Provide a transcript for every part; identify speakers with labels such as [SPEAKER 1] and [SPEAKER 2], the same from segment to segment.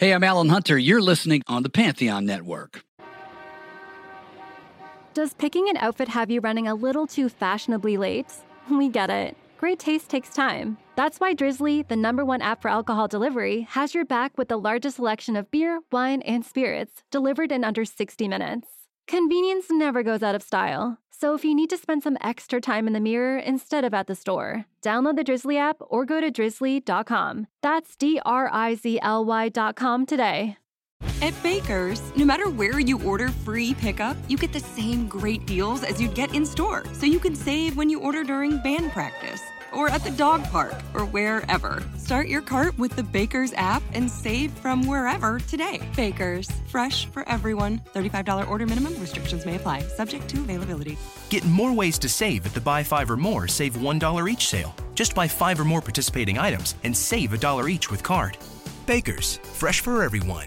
[SPEAKER 1] Hey, I'm Alan Hunter. You're listening on the Pantheon Network.
[SPEAKER 2] Does picking an outfit have you running a little too fashionably late? We get it. Great taste takes time. That's why Drizzly, the number one app for alcohol delivery, has your back with the largest selection of beer, wine, and spirits delivered in under 60 minutes. Convenience never goes out of style. So if you need to spend some extra time in the mirror instead of at the store, download the Drizzly app or go to drizzly.com. That's D R I Z L Y.com today.
[SPEAKER 3] At Baker's, no matter where you order free pickup, you get the same great deals as you'd get in store. So you can save when you order during band practice or at the dog park or wherever. Start your cart with the Baker's app and save from wherever today. Baker's, fresh for everyone. $35 order minimum restrictions may apply, subject to availability.
[SPEAKER 4] Get more ways to save at the Buy Five or More Save $1 each sale. Just buy five or more participating items and save a dollar each with card. Baker's, fresh for everyone.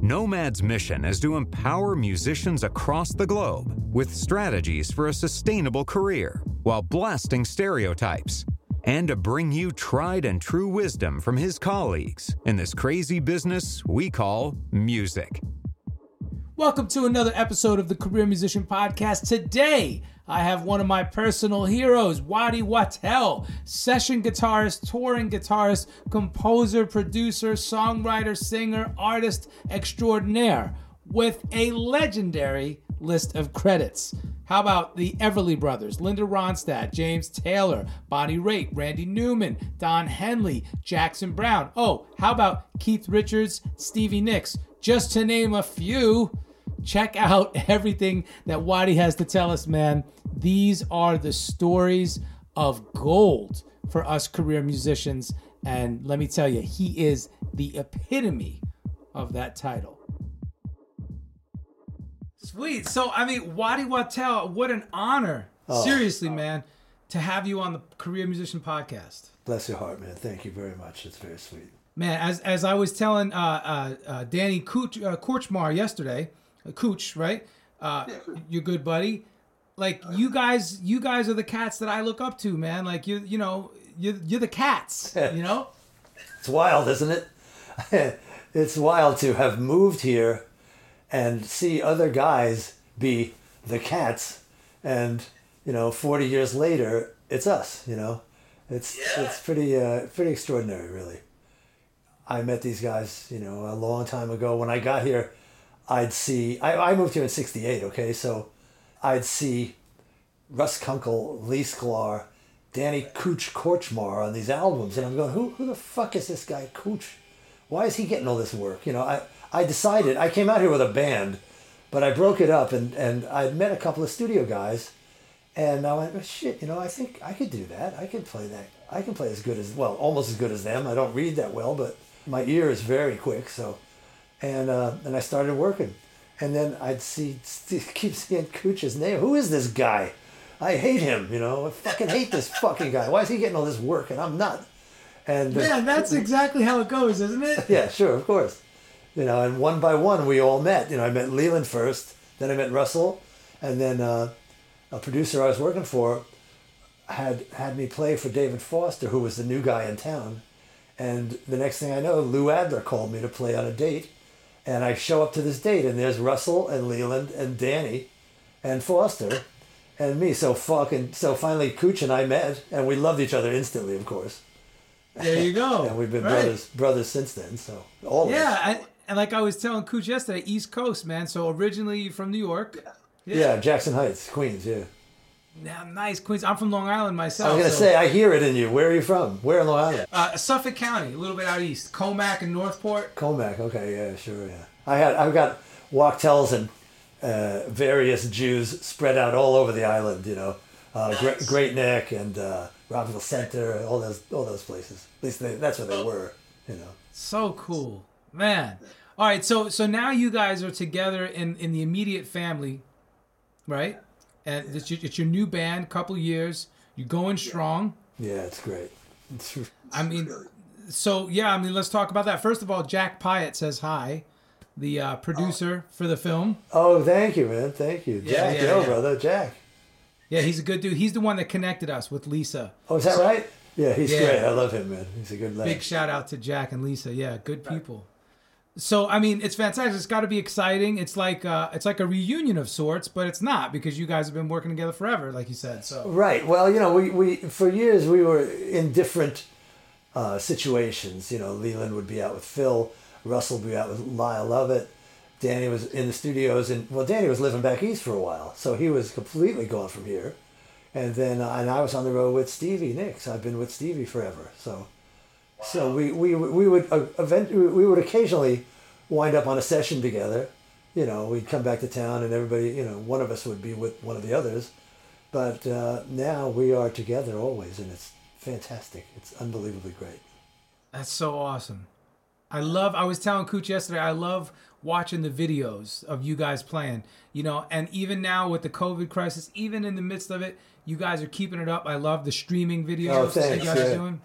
[SPEAKER 5] Nomad's mission is to empower musicians across the globe with strategies for a sustainable career while blasting stereotypes and to bring you tried and true wisdom from his colleagues in this crazy business we call music.
[SPEAKER 6] Welcome to another episode of the Career Musician Podcast. Today, I have one of my personal heroes, Waddy Wachtel, session guitarist, touring guitarist, composer, producer, songwriter, singer, artist extraordinaire, with a legendary list of credits. How about the Everly Brothers, Linda Ronstadt, James Taylor, Bonnie Raitt, Randy Newman, Don Henley, Jackson Browne. Oh, how about Keith Richards, Stevie Nicks, just to name a few. Check out everything that Waddy has to tell us, man. These are the stories of gold for us career musicians. And let me tell you, he is the epitome of that title. Sweet. So, I mean, Waddy Wachtel, what an honor. Seriously, man, to have you on the Career Musician Podcast.
[SPEAKER 7] Bless your heart, man. Thank you very much. It's very sweet.
[SPEAKER 6] Man, as as I was telling uh, uh, uh, Danny Kuch, uh, Kortchmar yesterday, uh, Kuch, right? Uh, your good buddy. Like you guys, you guys are the cats that I look up to, man. Like you, you know, you you're the cats, you know.
[SPEAKER 7] It's wild, isn't it? it's wild to have moved here and see other guys be the cats, and you know, 40 years later, it's us. You know, it's it's pretty uh, pretty extraordinary, really. I met these guys, you know, a long time ago. When I got here, I'd see. I, I moved here in '68. Okay, so I'd see Russ Kunkel, Lee Sklar, Danny Cooch Kortchmar on these albums, and I'm going, who who the fuck is this guy Cooch? Why is he getting all this work? You know, I I decided I came out here with a band, but I broke it up and and I'd met a couple of studio guys, and I went, oh, shit, you know, I think I could do that. I could play that. I can play as good as well, almost as good as them. I don't read that well, but my ear is very quick. So, and uh, and I started working, and then I'd see keep seeing Cooch's name. Who is this guy? I hate him. You know, I fucking hate this fucking guy. Why is he getting all this work and I'm not? And uh,
[SPEAKER 6] Yeah, that's exactly how it goes, isn't it?
[SPEAKER 7] yeah, sure, of course. You know, and one by one we all met. You know, I met Leland first, then I met Russell, and then uh, a producer I was working for had had me play for David Foster, who was the new guy in town, And the next thing I know, Lou Adler called me to play on a date. And I show up to this date, and there's Russell and Leland and Danny and Foster and me. So fucking so finally Cooch and I met and we loved each other instantly, of course.
[SPEAKER 6] There you go.
[SPEAKER 7] and we've been
[SPEAKER 6] Right.
[SPEAKER 7] brothers brothers since then. So always.
[SPEAKER 6] Yeah, I, and like I was telling Cooch yesterday, East Coast, man. So originally from New York.
[SPEAKER 7] yeah. Jackson Heights, Queens. Yeah.
[SPEAKER 6] Yeah, nice Queens. I'm from Long Island myself.
[SPEAKER 7] I was gonna
[SPEAKER 6] so-
[SPEAKER 7] say I hear it in you. Where are you from? Where in Long Island?
[SPEAKER 6] uh, Suffolk County, a little bit out east, Commack and Northport.
[SPEAKER 7] Commack. Okay. Yeah. Sure. Yeah. I had I've got Wachtels and uh, various Jews spread out all over the island. You know, uh, Great, Great Neck and uh, Rockville Center. All those all those places. At least they, that's where they were. You know.
[SPEAKER 6] So cool, man. All right, so so now you guys are together in in the immediate family, right? And it's your, it's your new band, couple years. You're going strong.
[SPEAKER 7] Yeah. It's great. It's,
[SPEAKER 6] I mean, so yeah, I mean, let's talk about that. First of all, Jack Pyatt says hi, the uh, producer for the film.
[SPEAKER 7] oh, thank you, man. Thank you,
[SPEAKER 6] Yeah,
[SPEAKER 7] Jack.
[SPEAKER 6] yeah,
[SPEAKER 7] yo,
[SPEAKER 6] yeah.
[SPEAKER 7] brother, Jack.
[SPEAKER 6] Yeah, he's a good dude. He's the one that connected us with Lisa.
[SPEAKER 7] Oh, is that right? Yeah, he's
[SPEAKER 6] Yeah.
[SPEAKER 7] great. I love him, man. He's a good lad.
[SPEAKER 6] Big shout out to Jack and Lisa. Yeah, good people. So I mean, it's fantastic. It's got to be exciting. It's like uh, it's like a reunion of sorts, but it's not because you guys have been working together forever, like you said. So
[SPEAKER 7] Right. Well, you know, we, we for years we were in different uh, situations. You know, Leland would be out with Phil, Russell would be out with Lyle Lovett, Danny was in the studios, and well, Danny was living back east for a while, so he was completely gone from here. And then, uh, and I was on the road with Stevie Nicks. I've been with Stevie forever, so so we we we would uh, event we would occasionally wind up on a session together. You know, we'd come back to town, and everybody, you know, one of us would be with one of the others. But uh, now we are together always, and it's fantastic. It's unbelievably great.
[SPEAKER 6] that's so awesome. I love. I was telling Cooch yesterday. I love watching the videos of you guys playing. You know, and even now with the COVID crisis, even in the midst of it, you guys are keeping it up. I love the streaming videos
[SPEAKER 7] Oh,
[SPEAKER 6] that
[SPEAKER 7] thanks,
[SPEAKER 6] you guys are doing.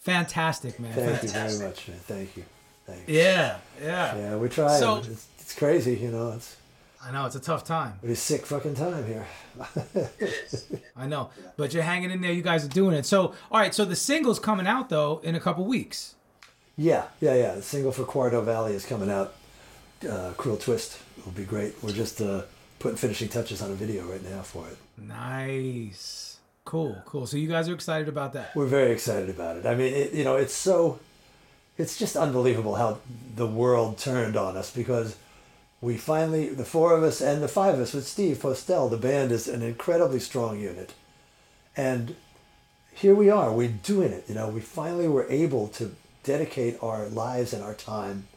[SPEAKER 6] Fantastic, man.
[SPEAKER 7] Thank you very much, man. Thank you. Thank you.
[SPEAKER 6] Yeah, yeah,
[SPEAKER 7] Yeah, we're trying.
[SPEAKER 6] So-
[SPEAKER 7] it's, it's crazy, you know. It's
[SPEAKER 6] I know it's a tough time.
[SPEAKER 7] it's a sick fucking time here.
[SPEAKER 6] I know, but you're hanging in there. You guys are doing it. So, all right. So the single's coming out though in a couple weeks.
[SPEAKER 7] Yeah, yeah, yeah. The single for Quarto Valley is coming out. Uh, Cruel Twist will be great. We're just uh, putting finishing touches on a video right now for it.
[SPEAKER 6] Nice, cool, cool. So you guys are excited about that.
[SPEAKER 7] We're very excited about it. I mean, it, you know, it's so, it's just unbelievable how the world turned on us because we finally, the four of us and the five of us with Steve Postell, the band is an incredibly strong unit. And here we are, we're doing it. You know, we finally were able to dedicate our lives and our time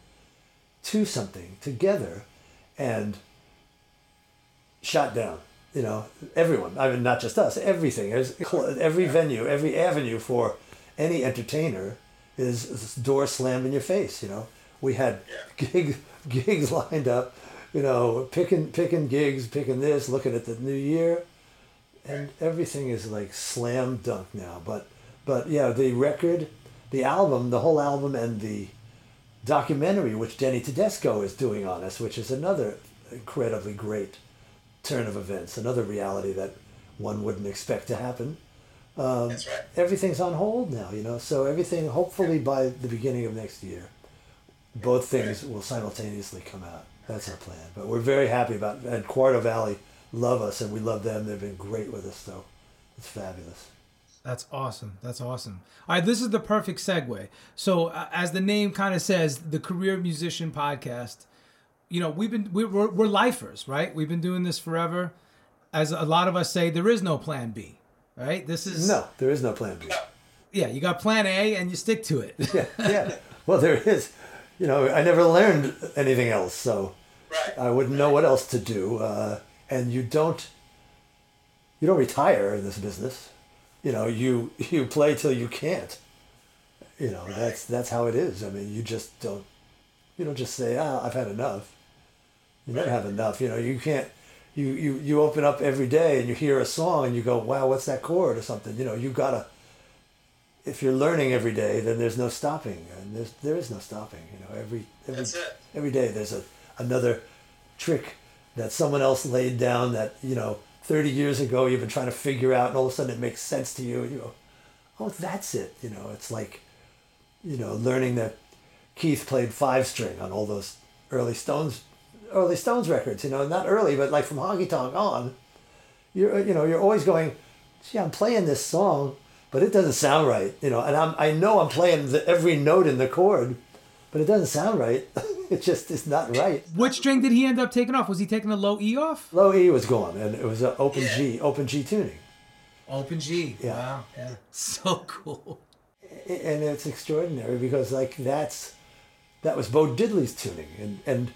[SPEAKER 7] to something together and shot down. You know, everyone. I mean, not just us. Everything. There's every venue, every avenue for any entertainer is door slammed in your face. You know, we had gig, gigs lined up. You know, picking picking gigs, picking this, looking at the new year, and everything is like slam dunk now. But but yeah, the record, the album, the whole album, and the documentary which Denny Tedesco is doing on us, which is another incredibly great turn of events, another reality that one wouldn't expect to happen. Um,
[SPEAKER 8] That's right.
[SPEAKER 7] Everything's on hold now, you know. So everything, hopefully by the beginning of next year, both things will simultaneously come out. That's our plan. But we're very happy about and Quarto Valley love us and we love them. They've been great with us, so it's fabulous.
[SPEAKER 6] That's awesome. That's awesome. All right, this is the perfect segue. So, uh, as the name kind of says, the Career Musician Podcast. You know, we've been we're, we're, we're lifers, right? We've been doing this forever. As a lot of us say, there is no Plan B, right? This is
[SPEAKER 7] No, there is no plan B.
[SPEAKER 6] Yeah, you got Plan A, and you stick to it.
[SPEAKER 7] yeah, yeah. Well, there is. You know, I never learned anything else, so
[SPEAKER 8] Right.
[SPEAKER 7] I wouldn't know what else to do. Uh, and you don't, you don't retire in this business. You know, you you play till you can't. You know, that's that's how it is. I mean, you just don't, you don't just say, ah, I've had enough. You never have enough. You know, you can't. You, you, you open up every day and you hear a song and you go, wow, what's that chord or something? You know, you gotta if you're learning every day, then there's no stopping, and there's there is no stopping. You know, every every every day there's a another trick that someone else laid down that you know 30 years ago you've been trying to figure out, and all of a sudden it makes sense to you. And you go, oh, that's it. You know, it's like you know, learning that Keith played five string on all those early Stones, Oh, early Stones records. You know, not early, but like from Honky Tonk on, you're uh, you know you're always going, gee, I'm playing this song, but it doesn't sound right. You know, and I'm I know I'm playing the, every note in the chord, but it doesn't sound right. it just is not right.
[SPEAKER 6] Which string did he end up taking off? Was he taking the low E off?
[SPEAKER 7] Low E was gone, and it was an open G, open G tuning.
[SPEAKER 6] Open G.
[SPEAKER 7] Yeah.
[SPEAKER 6] Wow. Yeah. So cool.
[SPEAKER 7] and it's extraordinary because like that's that was Bo Diddley's tuning and and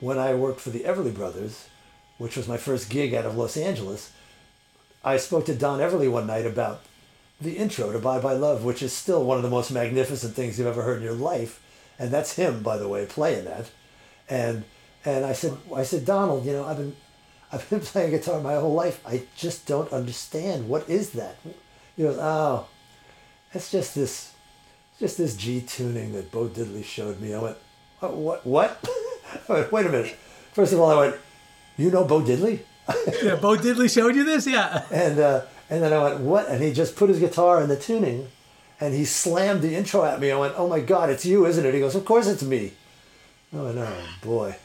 [SPEAKER 7] when I worked for the Everly Brothers, which was my first gig out of Los Angeles, I spoke to Don Everly one night about the intro to Bye Bye Love, which is still one of the most magnificent things you've ever heard in your life, and that's him by the way playing that, and and I said I said Donald, you know I've been I've been playing guitar my whole life. I just don't understand what is that. He goes, oh, it's just this, just this G tuning that Bo Diddley showed me. I went, oh, what? What? I went, wait a minute. First of all, I went, you know Bo Diddley?
[SPEAKER 6] Yeah, Bo Diddley showed you this? Yeah.
[SPEAKER 7] And uh, and then I went, what? And he just put his guitar in the tuning, and he slammed the intro at me. I went, oh my God, it's you, isn't it? He goes, of course it's me. I went, oh boy.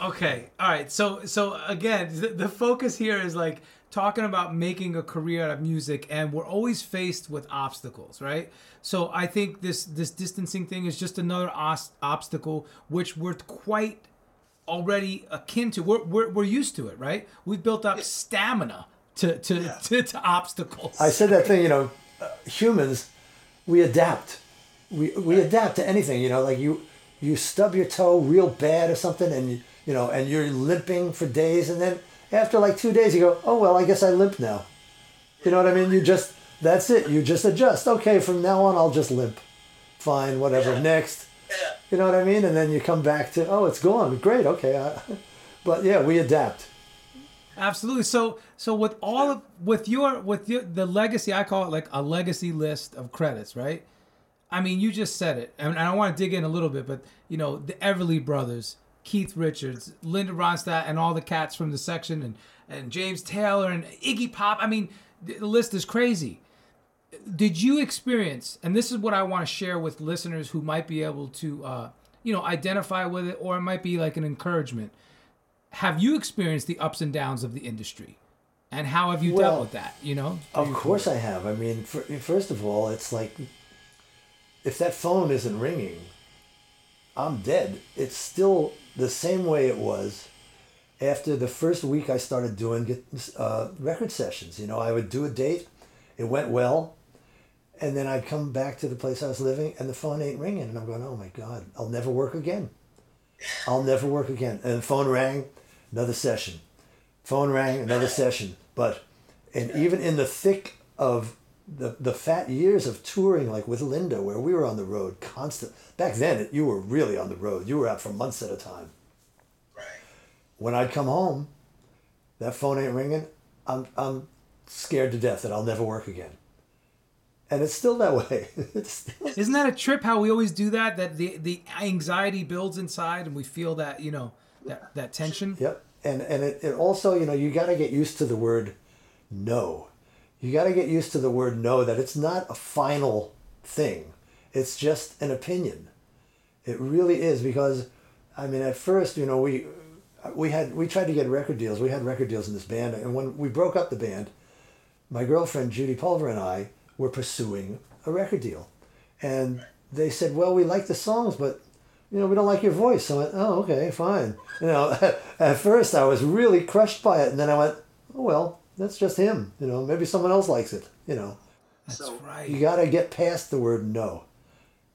[SPEAKER 6] Okay. All right. So so again, the, the focus here is like talking about making a career out of music and we're always faced with obstacles, right? So I think this this distancing thing is just another os- obstacle which we're quite already akin to. We're, we're we're used to it, right? We've built up stamina to to, to, to obstacles.
[SPEAKER 7] I said that thing, you know, uh, humans, we adapt. We, we adapt to anything, you know, like you you stub your toe real bad or something and you, you know, and you're limping for days and then after like 2 days you go, "Oh well, I guess I limp now." You know what I mean? You just that's it. You just adjust. Okay, from now on I'll just limp. Fine, whatever. Next. You know what I mean? And then you come back to, "Oh, it's gone. Great. Okay." I, but yeah, we adapt.
[SPEAKER 6] Absolutely. So so with all of with your with your the legacy, I call it like a legacy list of credits, right? I mean, you just said it, and I want to dig in a little bit, but you know, the Everly Brothers, Keith Richards, Linda Ronstadt, and all the cats from the section, and and James Taylor and Iggy Pop. I mean, the list is crazy. Did you experience? And this is what I want to share with listeners who might be able to, uh, you know, identify with it, or it might be like an encouragement. Have you experienced the ups and downs of the industry, and how have you
[SPEAKER 7] Well,
[SPEAKER 6] dealt with that? You know,
[SPEAKER 7] Of course I have. I mean, for, first of all, it's like if that phone isn't ringing, I'm dead. It's still the same way it was after the first week I started doing uh, record sessions. You know, I would do a date, it went well, and then I'd come back to the place I was living and the phone ain't ringing. And I'm going, oh my God, I'll never work again. I'll never work again. And the phone rang, another session. Phone rang, another session. But, and even in the thick of the, the fat years of touring, like with Linda, where we were on the road constant. Back then, you were really on the road. You were out for months at a time. right When I'd come home, that phone ain't ringing. I'm, I'm scared to death that I'll never work again. And it's still that way. it's still,
[SPEAKER 6] Isn't that a trip? How we always do that? That the the anxiety builds inside, and we feel that you know that that tension.
[SPEAKER 7] Yep. And and it, it also, you know, you got to get used to the word no. You got to get used to the word no that it's not a final thing. It's just an opinion. It really is because I mean at first, you know, we we had we tried to get record deals. We had record deals in this band and when we broke up the band, my girlfriend Judy Pulver and I were pursuing a record deal. And they said, "Well, we like the songs, but you know, we don't like your voice. So I went, oh, okay, fine. You know, at first I was really crushed by it, and then I went, oh well, that's just him. You know, maybe someone else likes it. You know,
[SPEAKER 6] That's right.
[SPEAKER 7] you got to get past the word no.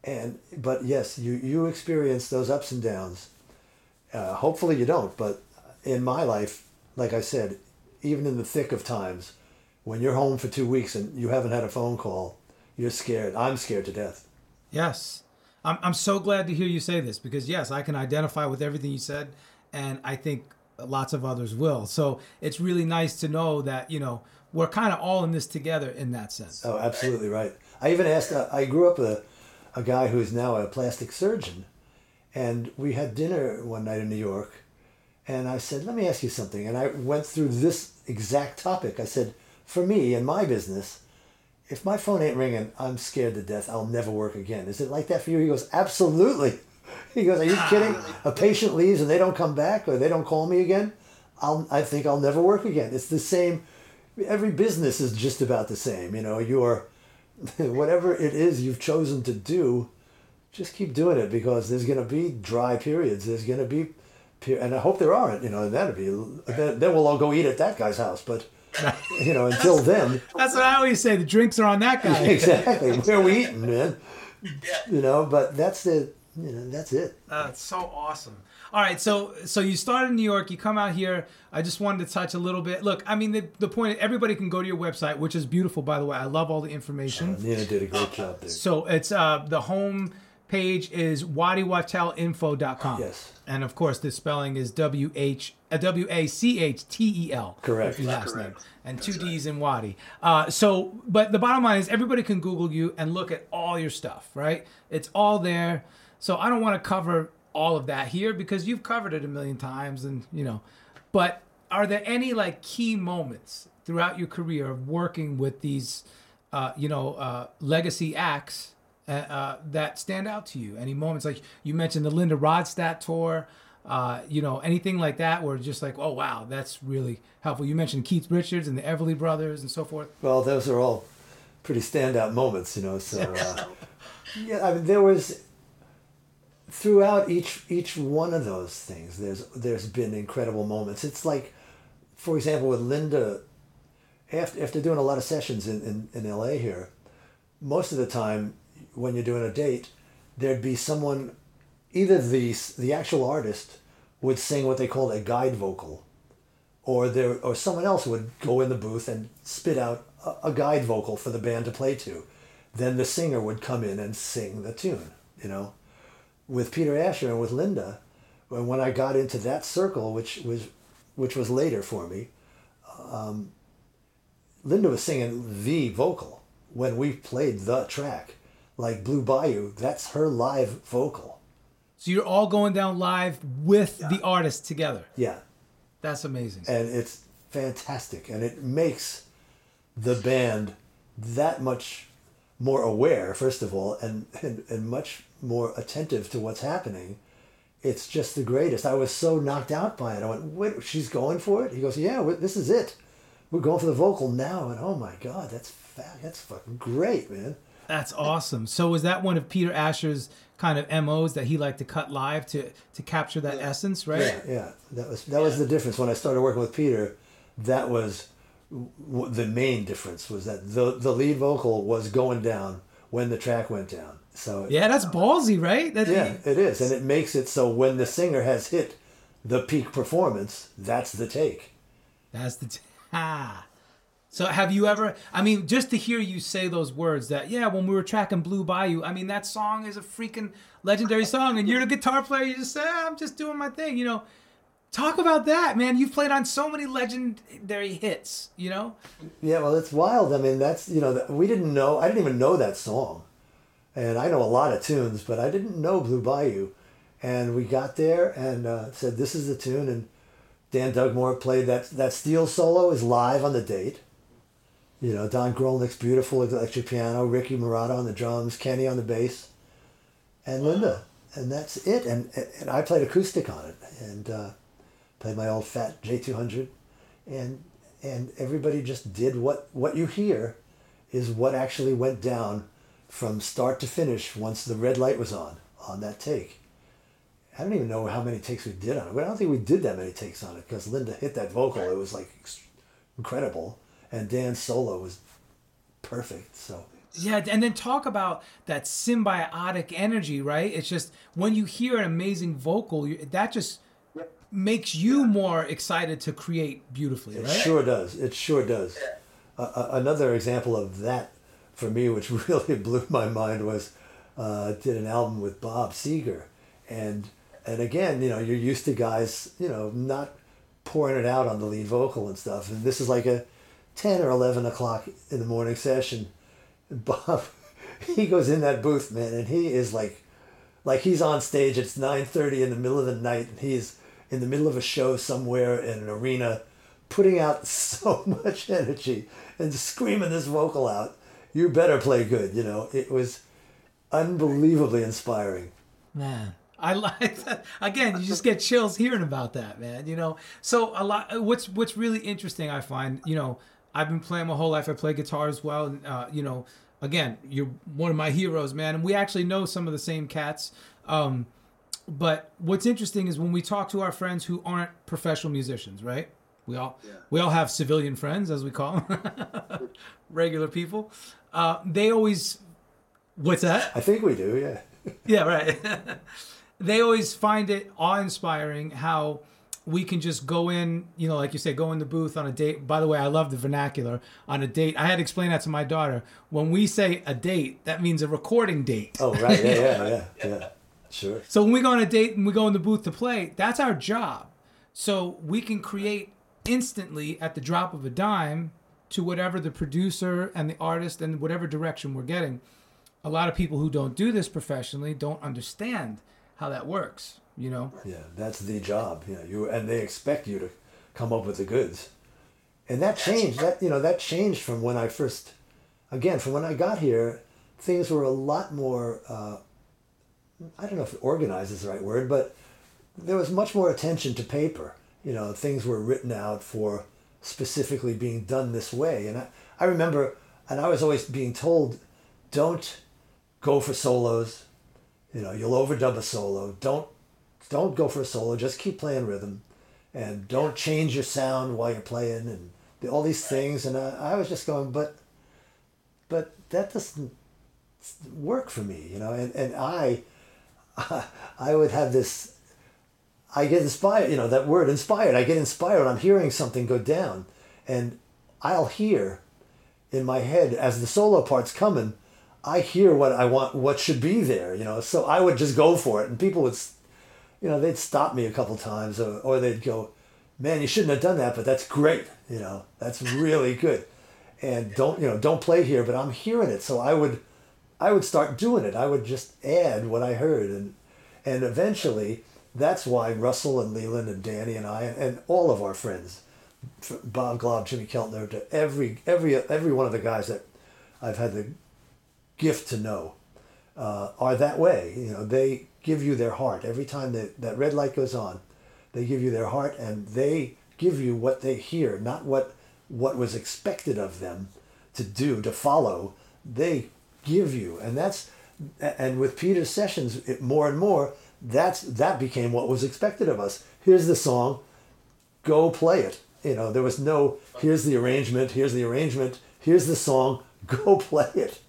[SPEAKER 7] And but yes, you you experience those ups and downs. Uh, hopefully you don't, but in my life, like I said, even in the thick of times, when you're home for two weeks and you haven't had a phone call, you're scared. I'm scared to death.
[SPEAKER 6] Yes. I'm, I'm so glad to hear you say this because, yes, I can identify with everything you said, and I think lots of others will. So it's really nice to know that, you know, we're kind of all in this together in that sense.
[SPEAKER 7] Oh, absolutely right. I even asked. Uh, I grew up a, a guy who is now a plastic surgeon, and we had dinner one night in New York, and I said, "Let me ask you something." And I went through this exact topic. I said, "For me in my business, if my phone ain't ringing, I'm scared to death. I'll never work again. Is it like that for you? He goes, absolutely. He goes, are you ah, kidding? A patient leaves and they don't come back or they don't call me again. I'll, I think I'll never work again. It's the same. Every business is just about the same. You know, you're, whatever it is you've chosen to do, just keep doing it because there's going to be dry periods. There's going to be, and I hope there aren't. You know, that'd be. Then, then we'll all go eat at that guy's house. But, you know, until then,
[SPEAKER 6] That's what I always say. The drinks are on that guy.
[SPEAKER 7] exactly where are we eating, man. You know, but that's the. You know, that's it.
[SPEAKER 6] That's so awesome. All right, so so you started in New York, you come out here. I just wanted to touch a little bit. Look, I mean, the, the point everybody can go to your website, which is beautiful, by the way. I love all the information.
[SPEAKER 7] Nina did a great job there.
[SPEAKER 6] So it's uh the home page is wadiwatelinfo.com.
[SPEAKER 7] Yes.
[SPEAKER 6] And of course, the spelling is W H uh, W A C H T E L.
[SPEAKER 7] Correct.
[SPEAKER 6] Your last name and two D's in Waddy. Uh, so, but the bottom line is everybody can Google you and look at all your stuff, right? It's all there. So I don't want to cover all of that here because you've covered it a million times, and you know. But are there any like key moments throughout your career of working with these, uh, you know, uh, legacy acts uh, uh, that stand out to you? Any moments like you mentioned the Linda Ronstadt tour, uh, you know, anything like that where just like, oh wow, that's really helpful. You mentioned Keith Richards and the Everly Brothers and so forth.
[SPEAKER 7] Well, those are all pretty standout moments, you know. So, uh, yeah, I mean, there was throughout each each one of those things. There's there's been incredible moments. It's like, for example, with Linda, after after doing a lot of sessions in in, in L.A. here, most of the time when you're doing a date, there'd be someone, either the the actual artist would sing what they called a guide vocal, or there or someone else would go in the booth and spit out a, a guide vocal for the band to play to. Then the singer would come in and sing the tune. You know, with Peter Asher and with Linda, when when I got into that circle, which was which was later for me, um, Linda was singing the vocal when we played the track, like Blue Bayou. That's her live vocal.
[SPEAKER 6] So you're all going down live with the artist together.
[SPEAKER 7] Yeah,
[SPEAKER 6] That's amazing.
[SPEAKER 7] and it's fantastic and it makes the band that much more aware first of all and, and, and much more attentive to what's happening it's just the greatest i was so knocked out by it i went wait she's going for it he goes yeah this is it we're going for the vocal now and oh my god that's fa- that's fucking great man
[SPEAKER 6] That's awesome. So was that one of Peter Asher's kind of MOs that he liked to cut live to to capture that essence, right?
[SPEAKER 7] Yeah, yeah. That was that was the difference when I started working with Peter. That was w- the main difference was that the the lead vocal was going down when the track went down. So
[SPEAKER 6] Yeah, that's ballsy, right? That,
[SPEAKER 7] yeah, it is, and it makes it so when the singer has hit the peak performance, that's the take.
[SPEAKER 6] That's the t- ah. So have you ever? I mean, just to hear you say those words that yeah, when we were tracking Blue Bayou, I mean that song is a freaking legendary song, and you're the guitar player. You just say, ah, I'm just doing my thing, you know. Talk about that, man. You've played on so many legendary hits, you know.
[SPEAKER 7] Yeah, well, it's wild. I mean, that's you know, we didn't know. I didn't even know that song, and I know a lot of tunes, but I didn't know Blue Bayou. And we got there and uh, said, "This is the tune." And Dan Dugmore played that. That steel solo is live on the date. You know, Don Grolnick's beautiful electric piano, Ricky Marotta on the drums, Kenny on the bass, and Linda, and that's it. And and I played acoustic on it, and uh, played my old fat J two hundred, and and everybody just did what what you hear, is what actually went down, from start to finish once the red light was on on that take. I don't even know how many takes we did on it. But I don't think we did that many takes on it because Linda hit that vocal. It was like incredible, and Dan's solo was perfect. So
[SPEAKER 6] Yeah, and then talk about that symbiotic energy, right? It's just when you hear an amazing vocal, that just makes you more excited to create beautifully,
[SPEAKER 7] It
[SPEAKER 6] right?
[SPEAKER 7] sure does. It sure does. Uh, another example of that for me, which really blew my mind, was uh, did an album with Bob Seger, and and again, you know, you're used to guys, you know, not pouring it out on the lead vocal and stuff, and this is like a ten or eleven o'clock in the morning session. And Bob, he goes in that booth, man, and he is like, like he's on stage. It's nine thirty in the middle of the night, and he's in the middle of a show somewhere in an arena, putting out so much energy and screaming this vocal out. you better play good. You know, it was unbelievably inspiring.
[SPEAKER 6] Man, I like that. Again, you just get chills hearing about that, man. You know, so a lot. What's what's really interesting, I find. You know, I've been playing my whole life. I play guitar as well. And, uh, you know, again, you're one of my heroes, man. And we actually know some of the same cats. Um, but what's interesting is when we talk to our friends who aren't professional musicians, right? We all we all have civilian friends, as we call them, regular people. Uh, they always, what's that?
[SPEAKER 7] I think we do, yeah.
[SPEAKER 6] Yeah, right. they always find it awe-inspiring how we can just go in, you know, like you say, go in the booth on a date. By the way, I love the vernacular on a date. I had to explain that to my daughter. When we say a date, that means a recording date.
[SPEAKER 7] Oh, right. Yeah, yeah, yeah, yeah. Sure.
[SPEAKER 6] So when we go on a date and we go in the booth to play, that's our job. So we can create instantly at the drop of a dime to whatever the producer and the artist and whatever direction we're getting. A lot of people who don't do this professionally don't understand how that works, you know?
[SPEAKER 7] Yeah, that's the job. Yeah, you and they expect you to come up with the goods. And that changed. That you know, that changed from when I first again, from when I got here, things were a lot more uh, I don't know if organized is the right word, but there was much more attention to paper. You know, things were written out for specifically being done this way. And I, I remember, and I was always being told, don't go for solos. You know, you'll overdub a solo. Don't don't go for a solo. Just keep playing rhythm, and don't change your sound while you're playing, and the, all these things. And I, I was just going, but but that doesn't work for me. You know, and and I I would have this. I get inspired, you know, that word inspired. I get inspired. I'm hearing something go down, and I'll hear in my head as the solo part's coming. I hear what I want, what should be there, you know. So I would just go for it, and people would, you know, they'd stop me a couple times, or, or they'd go, "Man, you shouldn't have done that, but that's great, you know, that's really good." And don't, you know, don't play here, but I'm hearing it, so I would I would start doing it. I would just add what I heard, and and eventually that's why Russell and Leland and Danny and I and all of our friends, Bob Glaub, Jimmy Keltner, to every every every one of the guys that I've had the gift to know uh, are that way. You know, they give you their heart every time that that red light goes on. They give you their heart, and they give you what they hear, not what what was expected of them to do to follow. They give you. And that's and with Peter's sessions, it, more and more, that's that became what was expected of us. Here's the song, go play it. You know, there was no here's the arrangement, here's the arrangement, here's the song, go play it.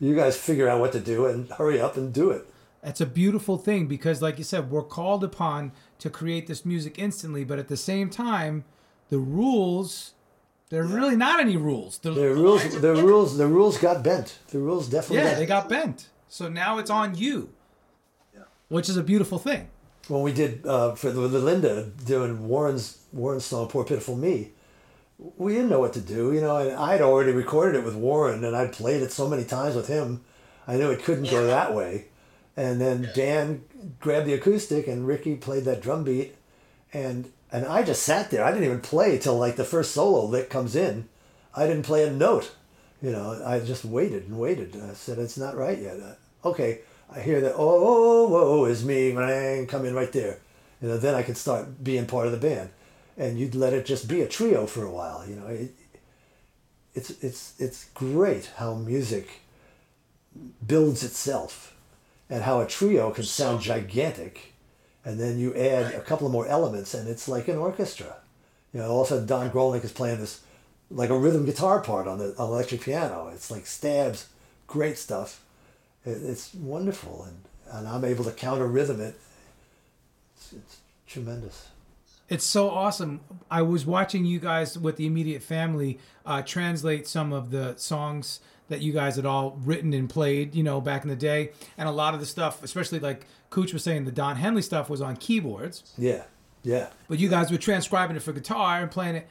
[SPEAKER 7] You guys figure out what to do and hurry up and do it.
[SPEAKER 6] It's a beautiful thing because, like you said, we're called upon to create this music instantly, but at the same time, the rules there are really not any rules.
[SPEAKER 7] The, the rules, the rules, the rules got bent. The rules definitely.
[SPEAKER 6] Yeah, got they got bent. So now it's on you, yeah. which is a beautiful thing.
[SPEAKER 7] When we did uh, for the, the Linda doing Warren's Warren's song "Poor Pitiful Me," we didn't know what to do, you know. And I'd already recorded it with Warren, and I'd played it so many times with him. I knew it couldn't go that way. And then Dan grabbed the acoustic, and Ricky played that drum beat, and and I just sat there. I didn't even play till like the first solo lick comes in. I didn't play a note. You know, I just waited and waited. I said, it's not right yet. Uh, okay, I hear that, oh, whoa, is me, bang, come in right there. You know, then I could start being part of the band. And you'd let it just be a trio for a while. You know, it, it's, it's, it's great how music builds itself and how a trio can sound gigantic and then you add a couple of more elements, and it's like an orchestra. You know, all of a sudden Don Grolnick is playing this like a rhythm guitar part on the on electric piano. It's like stabs, great stuff. It, it's wonderful, and and I'm able to counter rhythm it. It's, it's tremendous.
[SPEAKER 6] It's so awesome. I was watching you guys with the immediate family uh, translate some of the songs that you guys had all written and played, you know, back in the day. And a lot of the stuff, especially like Cooch was saying, the Don Henley stuff was on keyboards.
[SPEAKER 7] Yeah, yeah.
[SPEAKER 6] But you guys were transcribing it for guitar and playing it.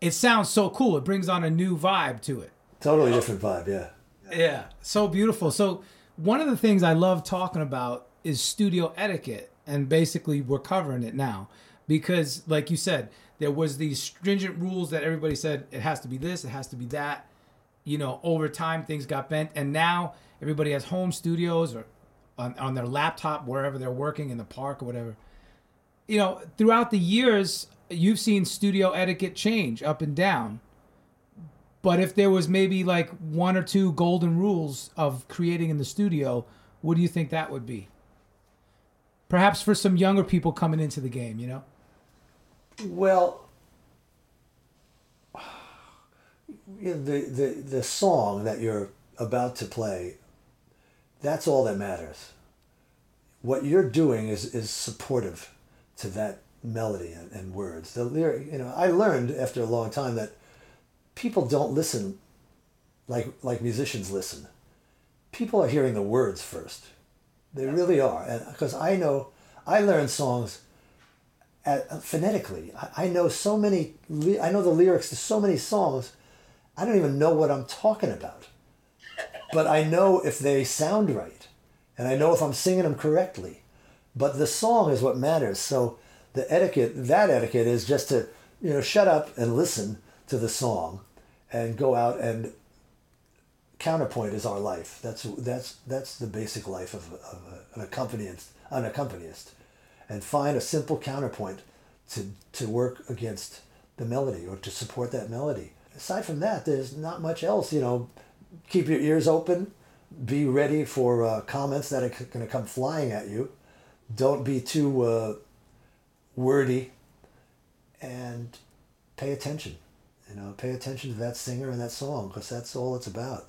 [SPEAKER 6] It sounds so cool. It brings on a new vibe to it.
[SPEAKER 7] Totally different vibe, yeah.
[SPEAKER 6] Yeah, so beautiful. So one of the things I love talking about is studio etiquette, and basically we're covering it now because, like you said, there was these stringent rules that everybody said it has to be this, it has to be that you know, over time things got bent, and now everybody has home studios or on, on their laptop wherever they're working in the park or whatever. You know, throughout the years, you've seen studio etiquette change up and down. But if there was maybe like one or two golden rules of creating in the studio, what do you think that would be? Perhaps for some younger people coming into the game, you know?
[SPEAKER 7] Well, you know, the, the, the song that you're about to play, that's all that matters. What you're doing is, is supportive to that melody and, and words. The lyric, you know, I learned after a long time that people don't listen like like musicians listen. People are hearing the words first. They really are, and because I know, I learn songs at, uh, phonetically. I, I know so many. I know the lyrics to so many songs. I don't even know what I'm talking about, but I know if they sound right, and I know if I'm singing them correctly. But the song is what matters. So the etiquette, that etiquette, is just to you know shut up and listen to the song, and go out and counterpoint is our life. That's that's that's the basic life of, of a, an accompanist, an accompanist, and find a simple counterpoint to to work against the melody or to support that melody. Aside from that, there's not much else. You know, keep your ears open, be ready for uh, comments that are going to come flying at you. Don't be too uh, wordy, and pay attention. You know, pay attention to that singer and that song because that's all it's about.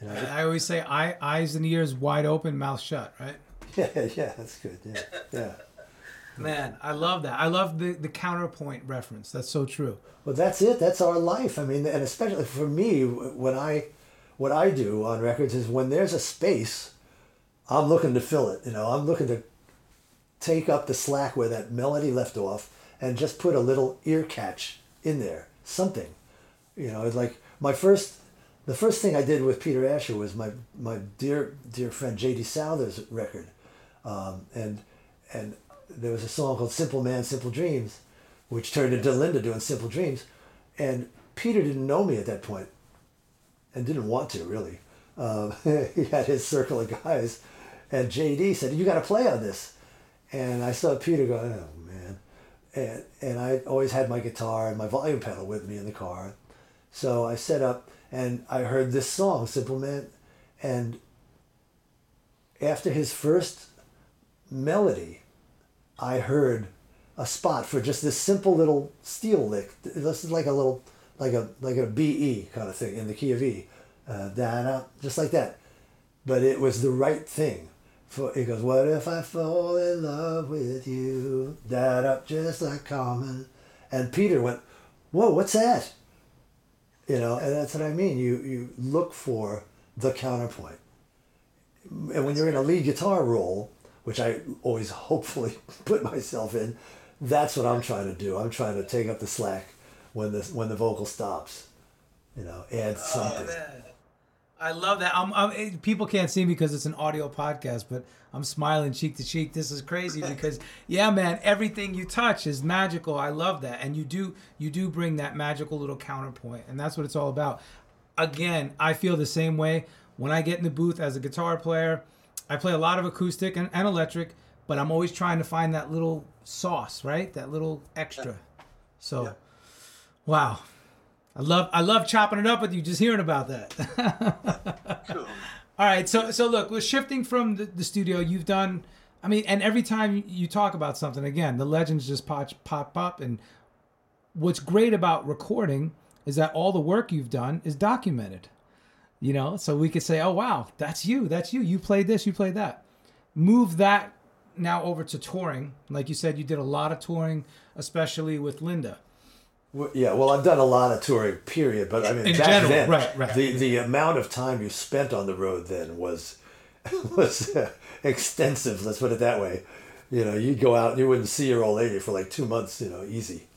[SPEAKER 6] You know, I always say eye, eyes and ears wide open, mouth shut, right?
[SPEAKER 7] Yeah, yeah, that's good. Yeah, yeah.
[SPEAKER 6] Man, I love that. I love the, the counterpoint reference. That's so true.
[SPEAKER 7] Well, that's it. That's our life. I mean, and especially for me, when I, what I do on records is when there's a space, I'm looking to fill it. You know, I'm looking to take up the slack where that melody left off and just put a little ear catch in there, something. You know, it's like my first the first thing I did with Peter Asher was my my dear dear friend J.D. Souther's record, um, and and there was a song called "Simple Man, Simple Dreams," which turned into Linda doing "Simple Dreams," and Peter didn't know me at that point, and didn't want to really. Um, he had his circle of guys, and J.D. said, "You got to play on this," and I saw Peter go, "Oh man," and and I always had my guitar and my volume pedal with me in the car, so I set up and I heard this song, Simple Man, and after his first melody, I heard a spot for just this simple little steel lick. This is like a little, like a like a BE kind of thing in the key of E, uh, da just like that. But it was the right thing. For it goes, what if I fall in love with you? Da da, just like common. And Peter went, whoa, what's that? You know, and that's what I mean. You you look for the counterpoint. And when you're in a lead guitar role, which I always hopefully put myself in, that's what I'm trying to do. I'm trying to take up the slack when the when the vocal stops. You know, add oh, something. Oh,
[SPEAKER 6] I love that. I'm, I'm, people can't see me because it's an audio podcast, but I'm smiling cheek to cheek. This is crazy because, yeah, man, everything you touch is magical. I love that, and you do you do bring that magical little counterpoint, and that's what it's all about. Again, I feel the same way when I get in the booth as a guitar player. I play a lot of acoustic and, and electric, but I'm always trying to find that little sauce, right? That little extra. So, yeah. wow, I love I love chopping it up with you, just hearing about that. cool. All right, so so look, we're shifting from the, the, studio. You've done, I mean, and every time you talk about something, again, the legends just pop pop up. And what's great about recording is that all the work you've done is documented. You know, so we could say, oh wow, that's you, that's you. You played this, you played that. Move that now over to touring. Like you said, you did a lot of touring, especially with Linda.
[SPEAKER 7] Yeah, well, I've done a lot of touring, period. But I mean,
[SPEAKER 6] in
[SPEAKER 7] back
[SPEAKER 6] general,
[SPEAKER 7] then,
[SPEAKER 6] right, right.
[SPEAKER 7] The the amount of time you spent on the road then was was uh, extensive. Let's put it that way. You know, you'd go out, and you wouldn't see your old lady for like two months. You know, easy.